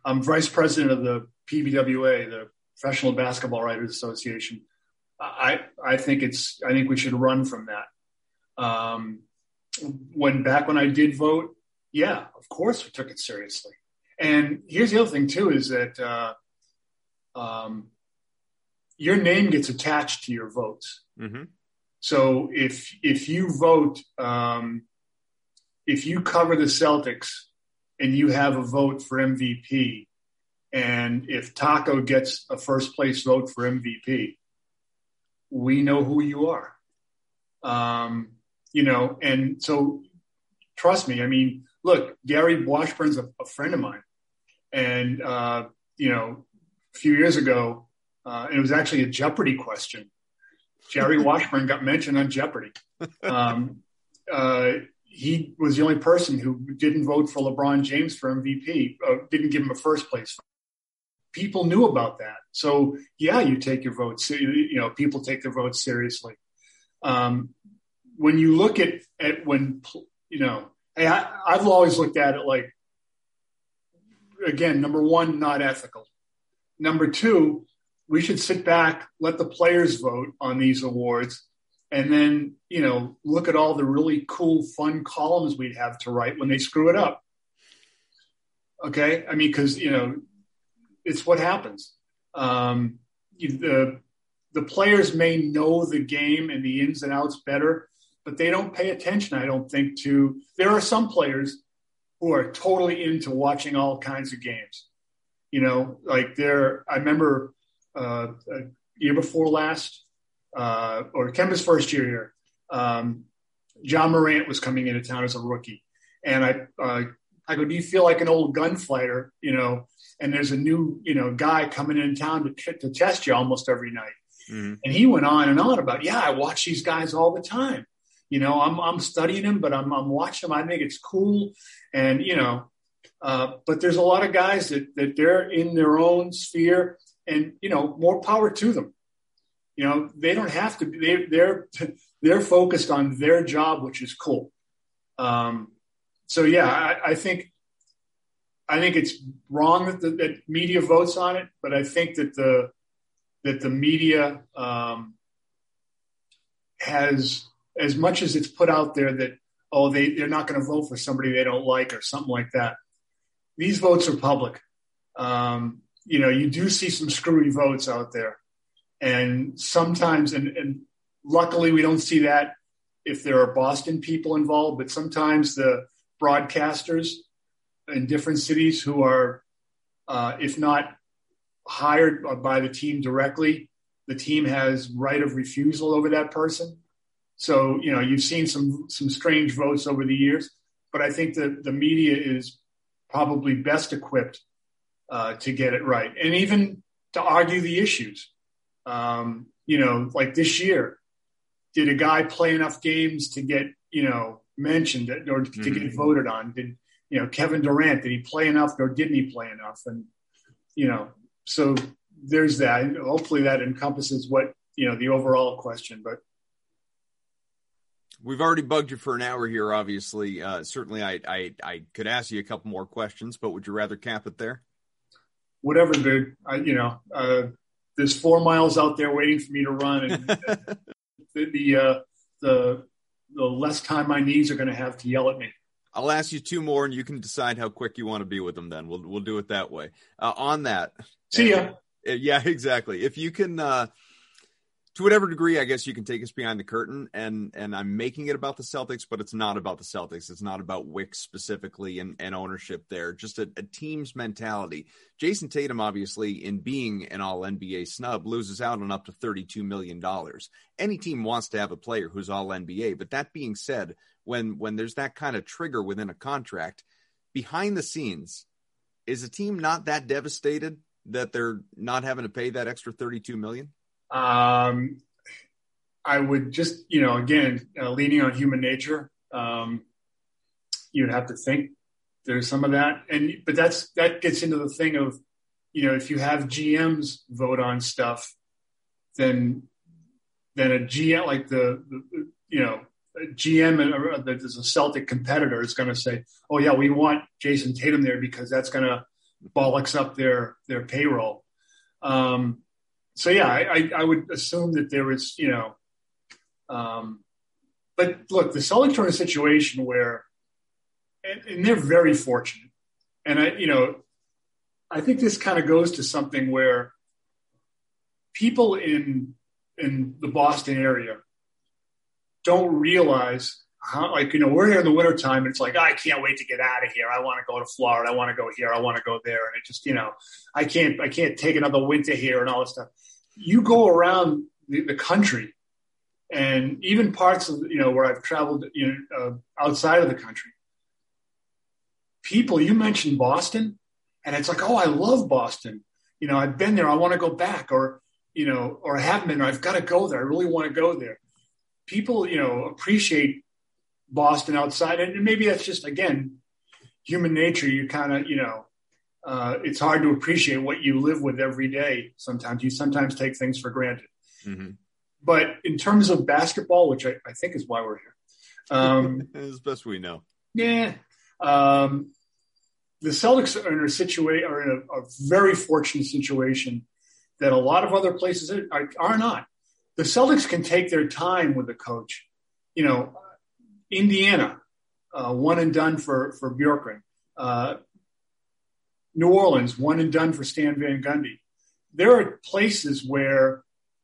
i am vice president of the PBWA, the Professional Basketball Writers Association. I I think it's I think we should run from that. Um, when back when I did vote, yeah, of course we took it seriously. And here's the other thing too is that uh, um, your name gets attached to your votes. Mm-hmm. So if if you vote, um, if you cover the Celtics and you have a vote for MVP, and if Tacko gets a first place vote for MVP, we know who you are. Um, you know, and so trust me. I mean, look, Gary Washburn's a, a friend of mine, and uh, you know, a few years ago, uh, and it was actually a Jeopardy question. Jerry Washburn got mentioned on Jeopardy. Um, uh, he was the only person who didn't vote for LeBron James for MVP, uh, didn't give him a first place. People knew about that. So, yeah, you take your votes, you know, people take their votes seriously. Um, when you look at, at when, you know, hey, I, I've always looked at it like, again, number one, not ethical. Number two, we should sit back, let the players vote on these awards, and then, you know, look at all the really cool, fun columns we'd have to write when they screw it up. Okay. I mean, because, you know, it's what happens. Um, the, the players may know the game and the ins and outs better, but they don't pay attention, I don't think, to. There are some players who are totally into watching all kinds of games. You know, like there, I remember uh, a year before last, uh, or Kemba's first year here, um, Ja Morant was coming into town as a rookie, and I uh, I go, do you feel like an old gunfighter, you know? And there's a new you know guy coming in town to to test you almost every night, mm-hmm. and he went on and on about, yeah, I watch these guys all the time. You know, I'm I'm studying them, but I'm I'm watching them. I think it's cool, and you know, uh, but there's a lot of guys that that they're in their own sphere and you know more power to them. You know they don't have to be they, they're they're focused on their job which is cool. Um, so yeah I, I, think i think it's wrong that, the, that media votes on it but i think that the that the media um, has as much as it's put out there that oh they, they're not going to vote for somebody they don't like or something like that these votes are public um, you know, you do see some screwy votes out there. And sometimes, and, and luckily we don't see that if there are Boston people involved, but sometimes the broadcasters in different cities who are, uh, if not hired by the team directly, the team has right of refusal over that person. So, you know, you've seen some, some strange votes over the years, but I think that the media is probably best equipped uh, to get it right, and even to argue the issues. Um, you know, like this year, did a guy play enough games to get you know mentioned or to mm-hmm. get voted on? Did you know Kevin Durant? Did he play enough or didn't he play enough? And you know, so there's that. Hopefully, that encompasses what you know the overall question. But We've already bugged you for an hour here. Obviously, uh, certainly, I, I I could ask you a couple more questions, but would you rather cap it there? Whatever, dude. I, you know, uh, there's four miles out there waiting for me to run, and the the, uh, the the less time my knees are going to have to yell at me. I'll ask you two more, and you can decide how quick you want to be with them. Then we'll we'll do it that way. Uh, on that, see ya. Uh, yeah, exactly. If you can, uh, to whatever degree, I guess you can take us behind the curtain, and and I'm making it about the Celtics, but it's not about the Celtics. It's not about Wyc specifically and, and ownership there. Just a, a team's mentality. Jayson Tatum, obviously, in being an All NBA snub, loses out on up to 32 million dollars. Any team wants to have a player who's All NBA, but that being said, when when there's that kind of trigger within a contract, behind the scenes, is a team not that devastated that they're not having to pay that extra 32 million? Um, I would just, you know, again, uh, leaning on human nature, um, you'd have to think there's some of that. And, but that's, that gets into the thing of, you know, if you have GMs vote on stuff, then, then a GM, like the, the you know, a GM and there's a Celtic competitor is going to say, oh yeah, we want Jayson Tatum there because that's going to bollocks up their, their payroll. Um, so yeah, I, I, would assume that there was, you know, um, but look, the Celtics are in a situation where, and, and, they're very fortunate, and I, you know, I think this kind of goes to something where people in in the Boston area don't realize how, like, you know, we're here in the wintertime and it's like, oh, I can't wait to get out of here. I want to go to Florida. I want to go here. I want to go there. And it just, you know, I can't, I can't take another winter here and all this stuff you go around the, the country and even parts of you know where I've traveled you know uh, outside of the country. People, you mentioned Boston, and it's like, oh, I love Boston. You know, I've been there. I want to go back, or you know, or I haven't been. There. I've got to go there. I really want to go there. People, you know, appreciate Boston outside, and maybe that's just again human nature. You kind of, you know, uh, it's hard to appreciate what you live with every day. Sometimes you sometimes take things for granted. Mm-hmm. But in terms of basketball, which I, I think is why we're here, um, as best we know, yeah, um, the Celtics are in a situation are in a, a, very fortunate situation that a lot of other places are, are not. The Celtics can take their time with the coach. You know, Indiana, uh, one and done for for Bjorkgren. Uh, New Orleans, one and done for Stan Van Gundy. There are places where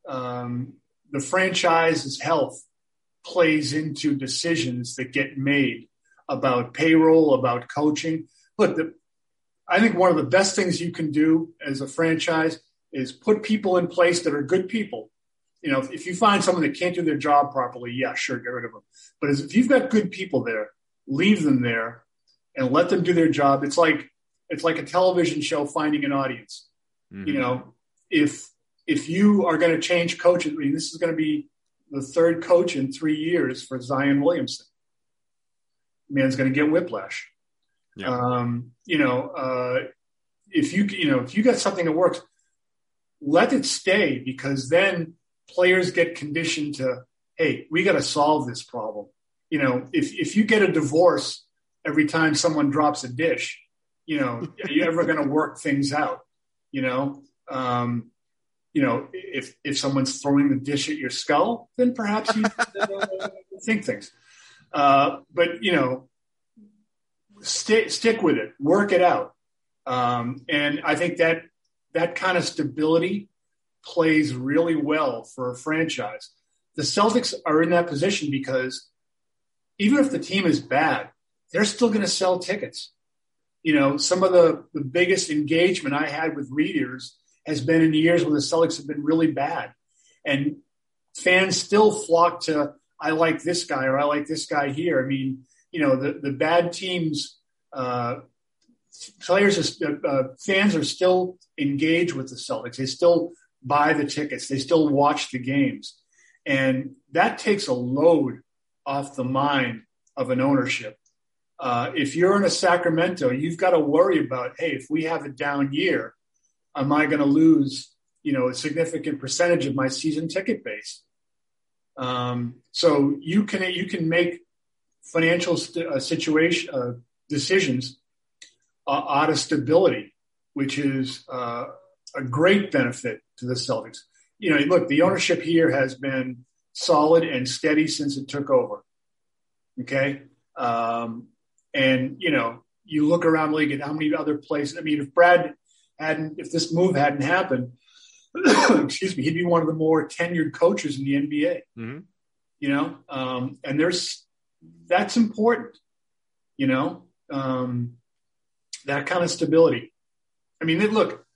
um, the franchise's health plays into decisions that get made about payroll, about coaching. Look, the, I think one of the best things you can do as a franchise is put people in place that are good people. You know, if, you find someone that can't do their job properly, yeah, sure, get rid of them. But as, if you've got good people there, leave them there and let them do their job. It's like it's like a television show finding an audience. Mm-hmm. You know, if if you are going to change coaches, I mean, this is going to be the third coach in three years for Zion Williamson. Man's going to get whiplash. Yeah. Um, you know, uh, if you you know if you got something that works, let it stay because then players get conditioned to, hey, we got to solve this problem. You know, if if you get a divorce every time someone drops a dish, you know, are you ever going to work things out? You know, um, you know, if if someone's throwing the dish at your skull, then perhaps you uh, think things. Uh, but you know, stick stick with it, work it out, um, and I think that that kind of stability plays really well for a franchise. The Celtics are in that position because even if the team is bad, they're still going to sell tickets you know, some of the, the biggest engagement I had with readers has been in the years when the Celtics have been really bad. And fans still flock to, I like this guy or I like this guy here. I mean, you know, the, the bad teams, uh, players, are, uh, fans are still engaged with the Celtics. They still buy the tickets. They still watch the games. And that takes a load off the mind of an ownership. Uh, if you're in a Sacramento, you've got to worry about, hey, if we have a down year, am I going to lose, you know, a significant percentage of my season ticket base? Um, so you can you can make financial st- uh, situation uh, decisions uh, out of stability, which is uh, a great benefit to the Celtics. You know, look, the ownership here has been solid and steady since it took over. Okay, um, and you know, you look around the league at how many other places. I mean, if Brad hadn't, if this move hadn't happened, excuse me, he'd be one of the more tenured coaches in the NBA. Mm-hmm. You know, um, and there's that's important. You know, um, that kind of stability. I mean, look,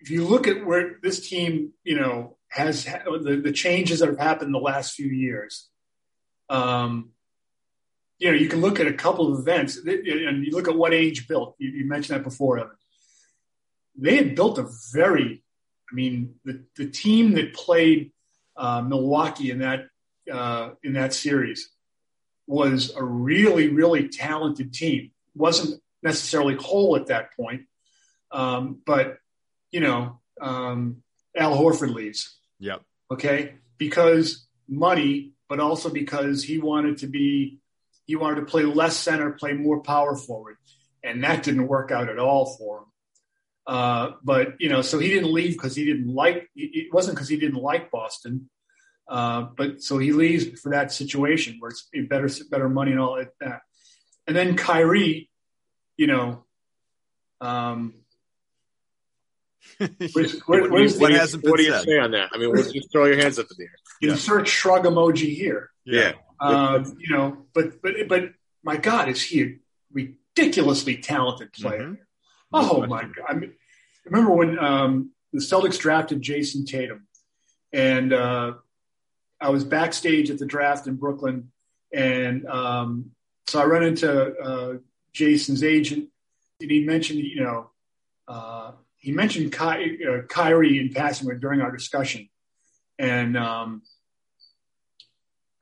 if you look at where this team, you know, has the, the changes that have happened the last few years. Um, you know, you can look at a couple of events, and you look at what Ainge built. You, you mentioned that before, Evan they had built a very, I mean, the, the team that played uh, Milwaukee in that uh, in that series was a really, really talented team. wasn't necessarily whole at that point, um, but you know, um, Al Horford leaves. Yep. Okay, because money, but also because he wanted to be, he wanted to play less center, play more power forward, and that didn't work out at all for him. Uh, but you know, so he didn't leave because he didn't like. It wasn't because he didn't like Boston. Uh, but so he leaves for that situation where it's better, better money and all that. And then Kyrie, you know, um, where's, where, where's what, the, what do you say on that? I mean, just throw your hands up in the air. Insert yeah. shrug emoji here. Yeah. Um, you know, but but but my God, is he a ridiculously talented player? Mm-hmm. Oh my God! I mean, remember when um, the Celtics drafted Jayson Tatum, and uh, I was backstage at the draft in Brooklyn, and um, so I run into uh, Jayson's agent, and he mentioned, you know, uh, he mentioned Ky- uh, Kyrie in passing during our discussion, and because um,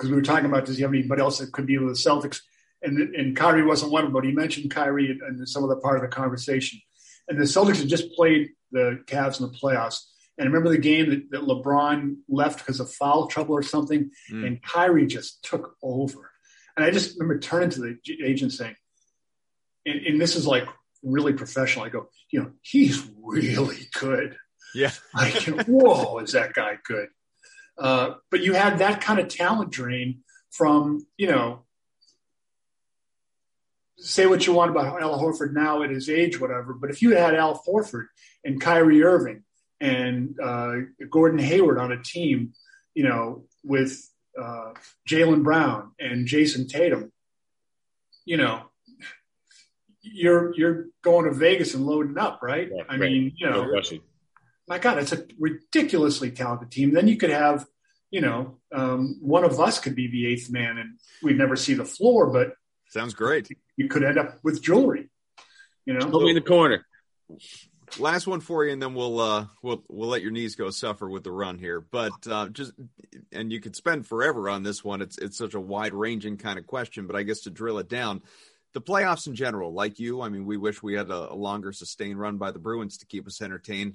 we were talking about does he have anybody else that could be with the Celtics, and and Kyrie wasn't one of them, but he mentioned Kyrie in, in some of the part of the conversation and the Celtics had just played the Cavs in the playoffs. And I remember the game that, that LeBron left because of foul trouble or something, mm. and Kyrie just took over. And I just remember turning to the agent saying, and, and this is like really professional. I go, you know, he's really good. Yeah. like, whoa, is that guy good? Uh, but you had that kind of talent drain from, you know, say what you want about Al Horford now at his age, whatever. But if you had Al Horford and Kyrie Irving and uh, Gordon Hayward on a team, you know, with uh, Jaylen Brown and Jayson Tatum, you know, you're you're going to Vegas and loading up, right? Yeah, I right. mean, you know, no my God, it's a ridiculously talented team. Then you could have, you know, um, one of us could be the eighth man, and we'd never see the floor, but Sounds great. You could end up with jewelry. You know, put me in the corner. Last one for you, and then we'll uh, we'll we'll let your knees go suffer with the run here. But uh, just and you could spend forever on this one. It's it's such a wide ranging kind of question, but I guess to drill it down, the playoffs in general, like you, I mean, we wish we had a, a longer sustained run by the Bruins to keep us entertained.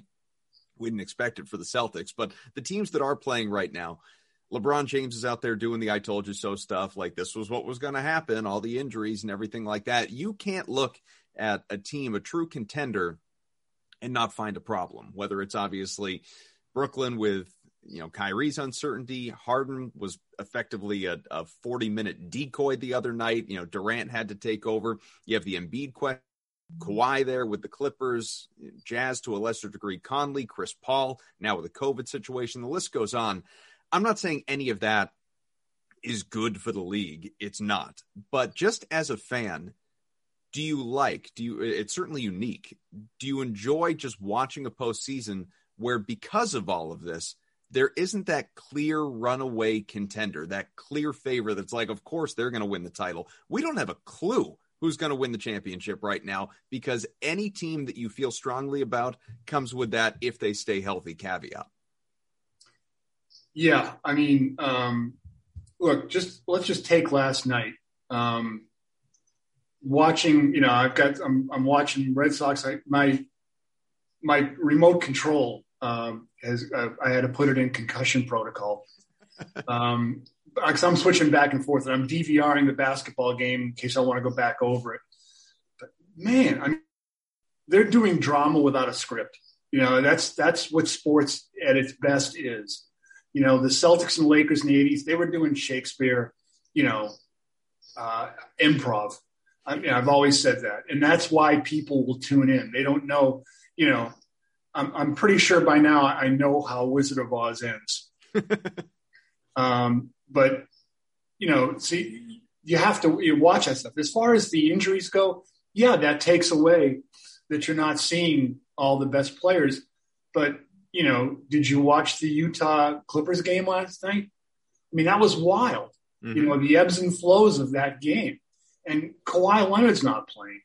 We didn't expect it for the Celtics, but the teams that are playing right now, LeBron James is out there doing the I told you so stuff. Like this was what was going to happen, all the injuries and everything like that. You can't look at a team, a true contender, and not find a problem, whether it's obviously Brooklyn with you know Kyrie's uncertainty. Harden was effectively a, a 40 minute decoy the other night. You know Durant had to take over. You have the Embiid question. Kawhi there with the Clippers, Jazz to a lesser degree, Conley, Chris Paul, now with the COVID situation. The list goes on. I'm not saying any of that is good for the league. It's not. But just as a fan, do you like, do you, it's certainly unique. Do you enjoy just watching a postseason where because of all of this, there isn't that clear runaway contender, that clear favor that's like, of course, they're going to win the title. We don't have a clue who's going to win the championship right now because any team that you feel strongly about comes with that if they stay healthy caveat. Yeah, I mean, um, look, just let's just take last night. Um, watching, you know, I've got I'm, I'm watching Red Sox. I, my my remote control um, has uh, I had to put it in concussion protocol. Um, because I'm switching back and forth, and I'm DVRing the basketball game in case I want to go back over it. But man, I mean, they're doing drama without a script. You know, that's that's what sports at its best is. You know, the Celtics and Lakers in the '80s, they were doing Shakespeare. You know, uh, improv. I mean, I've always said that, and that's why people will tune in. They don't know. You know, I'm, I'm pretty sure by now I know how Wizard of Oz ends. um, but you know, see, you have to you watch that stuff. As far as the injuries go, yeah, that takes away that you're not seeing all the best players. But you know, did you watch the Utah Clippers game last night? I mean, that was wild. Mm-hmm. You know, the ebbs and flows of that game. And Kawhi Leonard's not playing.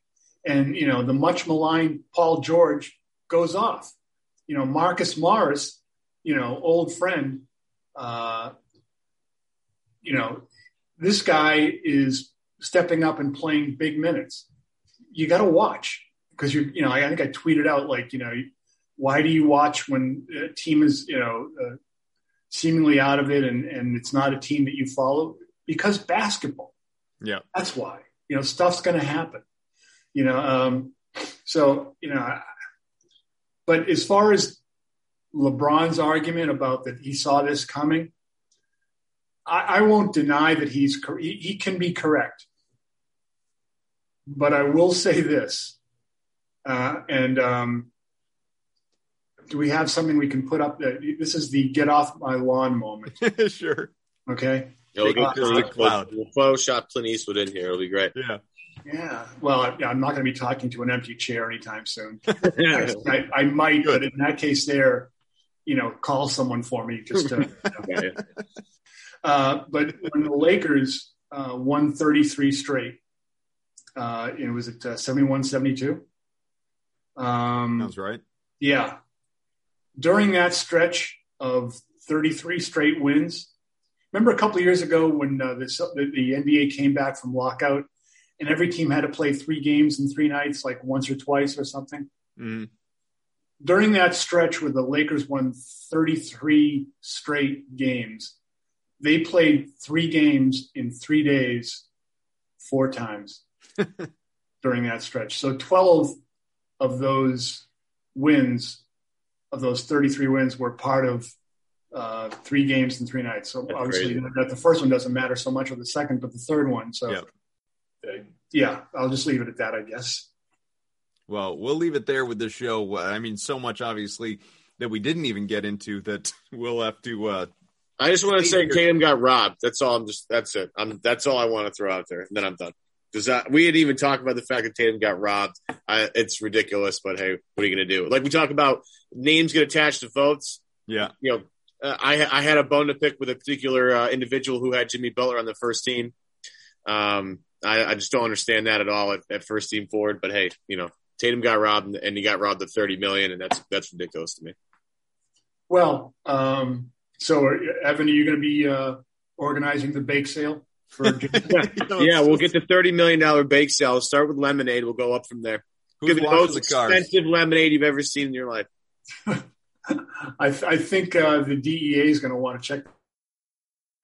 And, you know, the much maligned Paul George goes off. You know, Marcus Morris, you know, old friend, uh, you know, this guy is stepping up and playing big minutes. You got to watch because you you know I, I, think I tweeted out like you know why do you watch when a team is you know uh, seemingly out of it and and it's not a team that you follow because basketball. Yeah, that's why you know stuff's going to happen. You know, um, so you know, I, but as far as LeBron's argument about that he saw this coming, I, I won't deny that he's he, he can be correct. But I will say this uh, and um, do we have something we can put up? That, this is the get off my lawn moment. sure. Okay. we'll, get Clint Eastwood. we'll Photoshop Clint Eastwood in here. It'll be great. Yeah. Yeah. Well, I, am not going to be talking to an empty chair anytime soon. I, I, might, Good. but in that case, there, you know, call someone for me just to. You know. uh, but when the Lakers uh, won 33 straight, uh, it was at uh, 71 72. Um, Sounds right. Yeah. During that stretch of 33 straight wins, remember a couple of years ago when uh, the, the, NBA came back from lockout and every team had to play three games in three nights, like once or twice or something? Mm-hmm. During that stretch where the Lakers won 33 straight games, they played three games in three days, four times during that stretch. So 12 of those wins, of those 33 wins, were part of uh, three games in three nights. So That's obviously, that the first one doesn't matter so much, or the second, but the third one. So, yep. Uh, yeah, I'll just leave it at that, I guess. Well, we'll leave it there with the show. I mean, so much obviously that we didn't even get into that we'll have to. Uh, I just want to say, Tatum got robbed. That's all. I'm just. That's it. I'm. That's all I want to throw out there. And then I'm done. Does that we had even talked about the fact that Tatum got robbed. I, it's ridiculous, but hey, what are you going to do? Like we talk about names get attached to votes. Yeah, you know, uh, I I had a bone to pick with a particular uh, individual who had Jimmy Butler on the first team. Um, I, I just don't understand that at all at, at, first team forward. But hey, you know, Tatum got robbed and he got robbed of thirty million, and that's that's ridiculous to me. Well, um, so Evan, are you going to be uh, organizing the bake sale? For yeah, we'll get the thirty million dollar bake sale. Start with lemonade. We'll go up from there. Who's Give the most the expensive lemonade you've ever seen in your life. I, th- I, think uh, the DEA is going to want to check.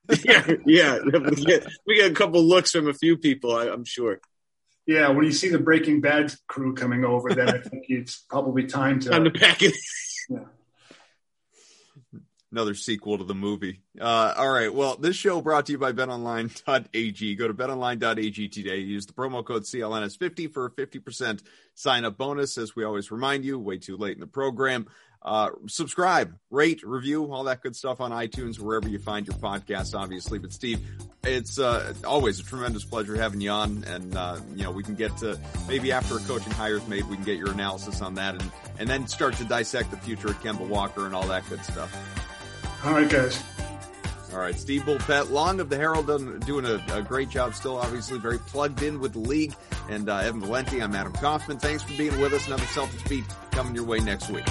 yeah, yeah. We get, we get a couple looks from a few people. I, am sure. Yeah, when you see the Breaking Bad crew coming over, then I think it's probably time to time to pack it. yeah another sequel to the movie. Uh, all right. Well, this show brought to you by betonline.ag. Go to betonline.ag today. Use the promo code CLNS50 for a 50% sign up bonus. As we always remind you, way too late in the program. Uh, subscribe, rate, review, all that good stuff on iTunes, wherever you find your podcast, obviously. But Steve, it's uh, always a tremendous pleasure having you on. And, uh, you know, we can get to maybe after a coaching hire is made, we can get your analysis on that and, and then start to dissect the future of Kemba Walker and all that good stuff. All right, guys. All right, Steve Bulpett, long of the Herald, doing a, a, great job. Still, obviously, very plugged in with the league. And uh, Evan Valenti, I'm Adam Kaufman. Thanks for being with us. Another Celtics beat coming your way next week.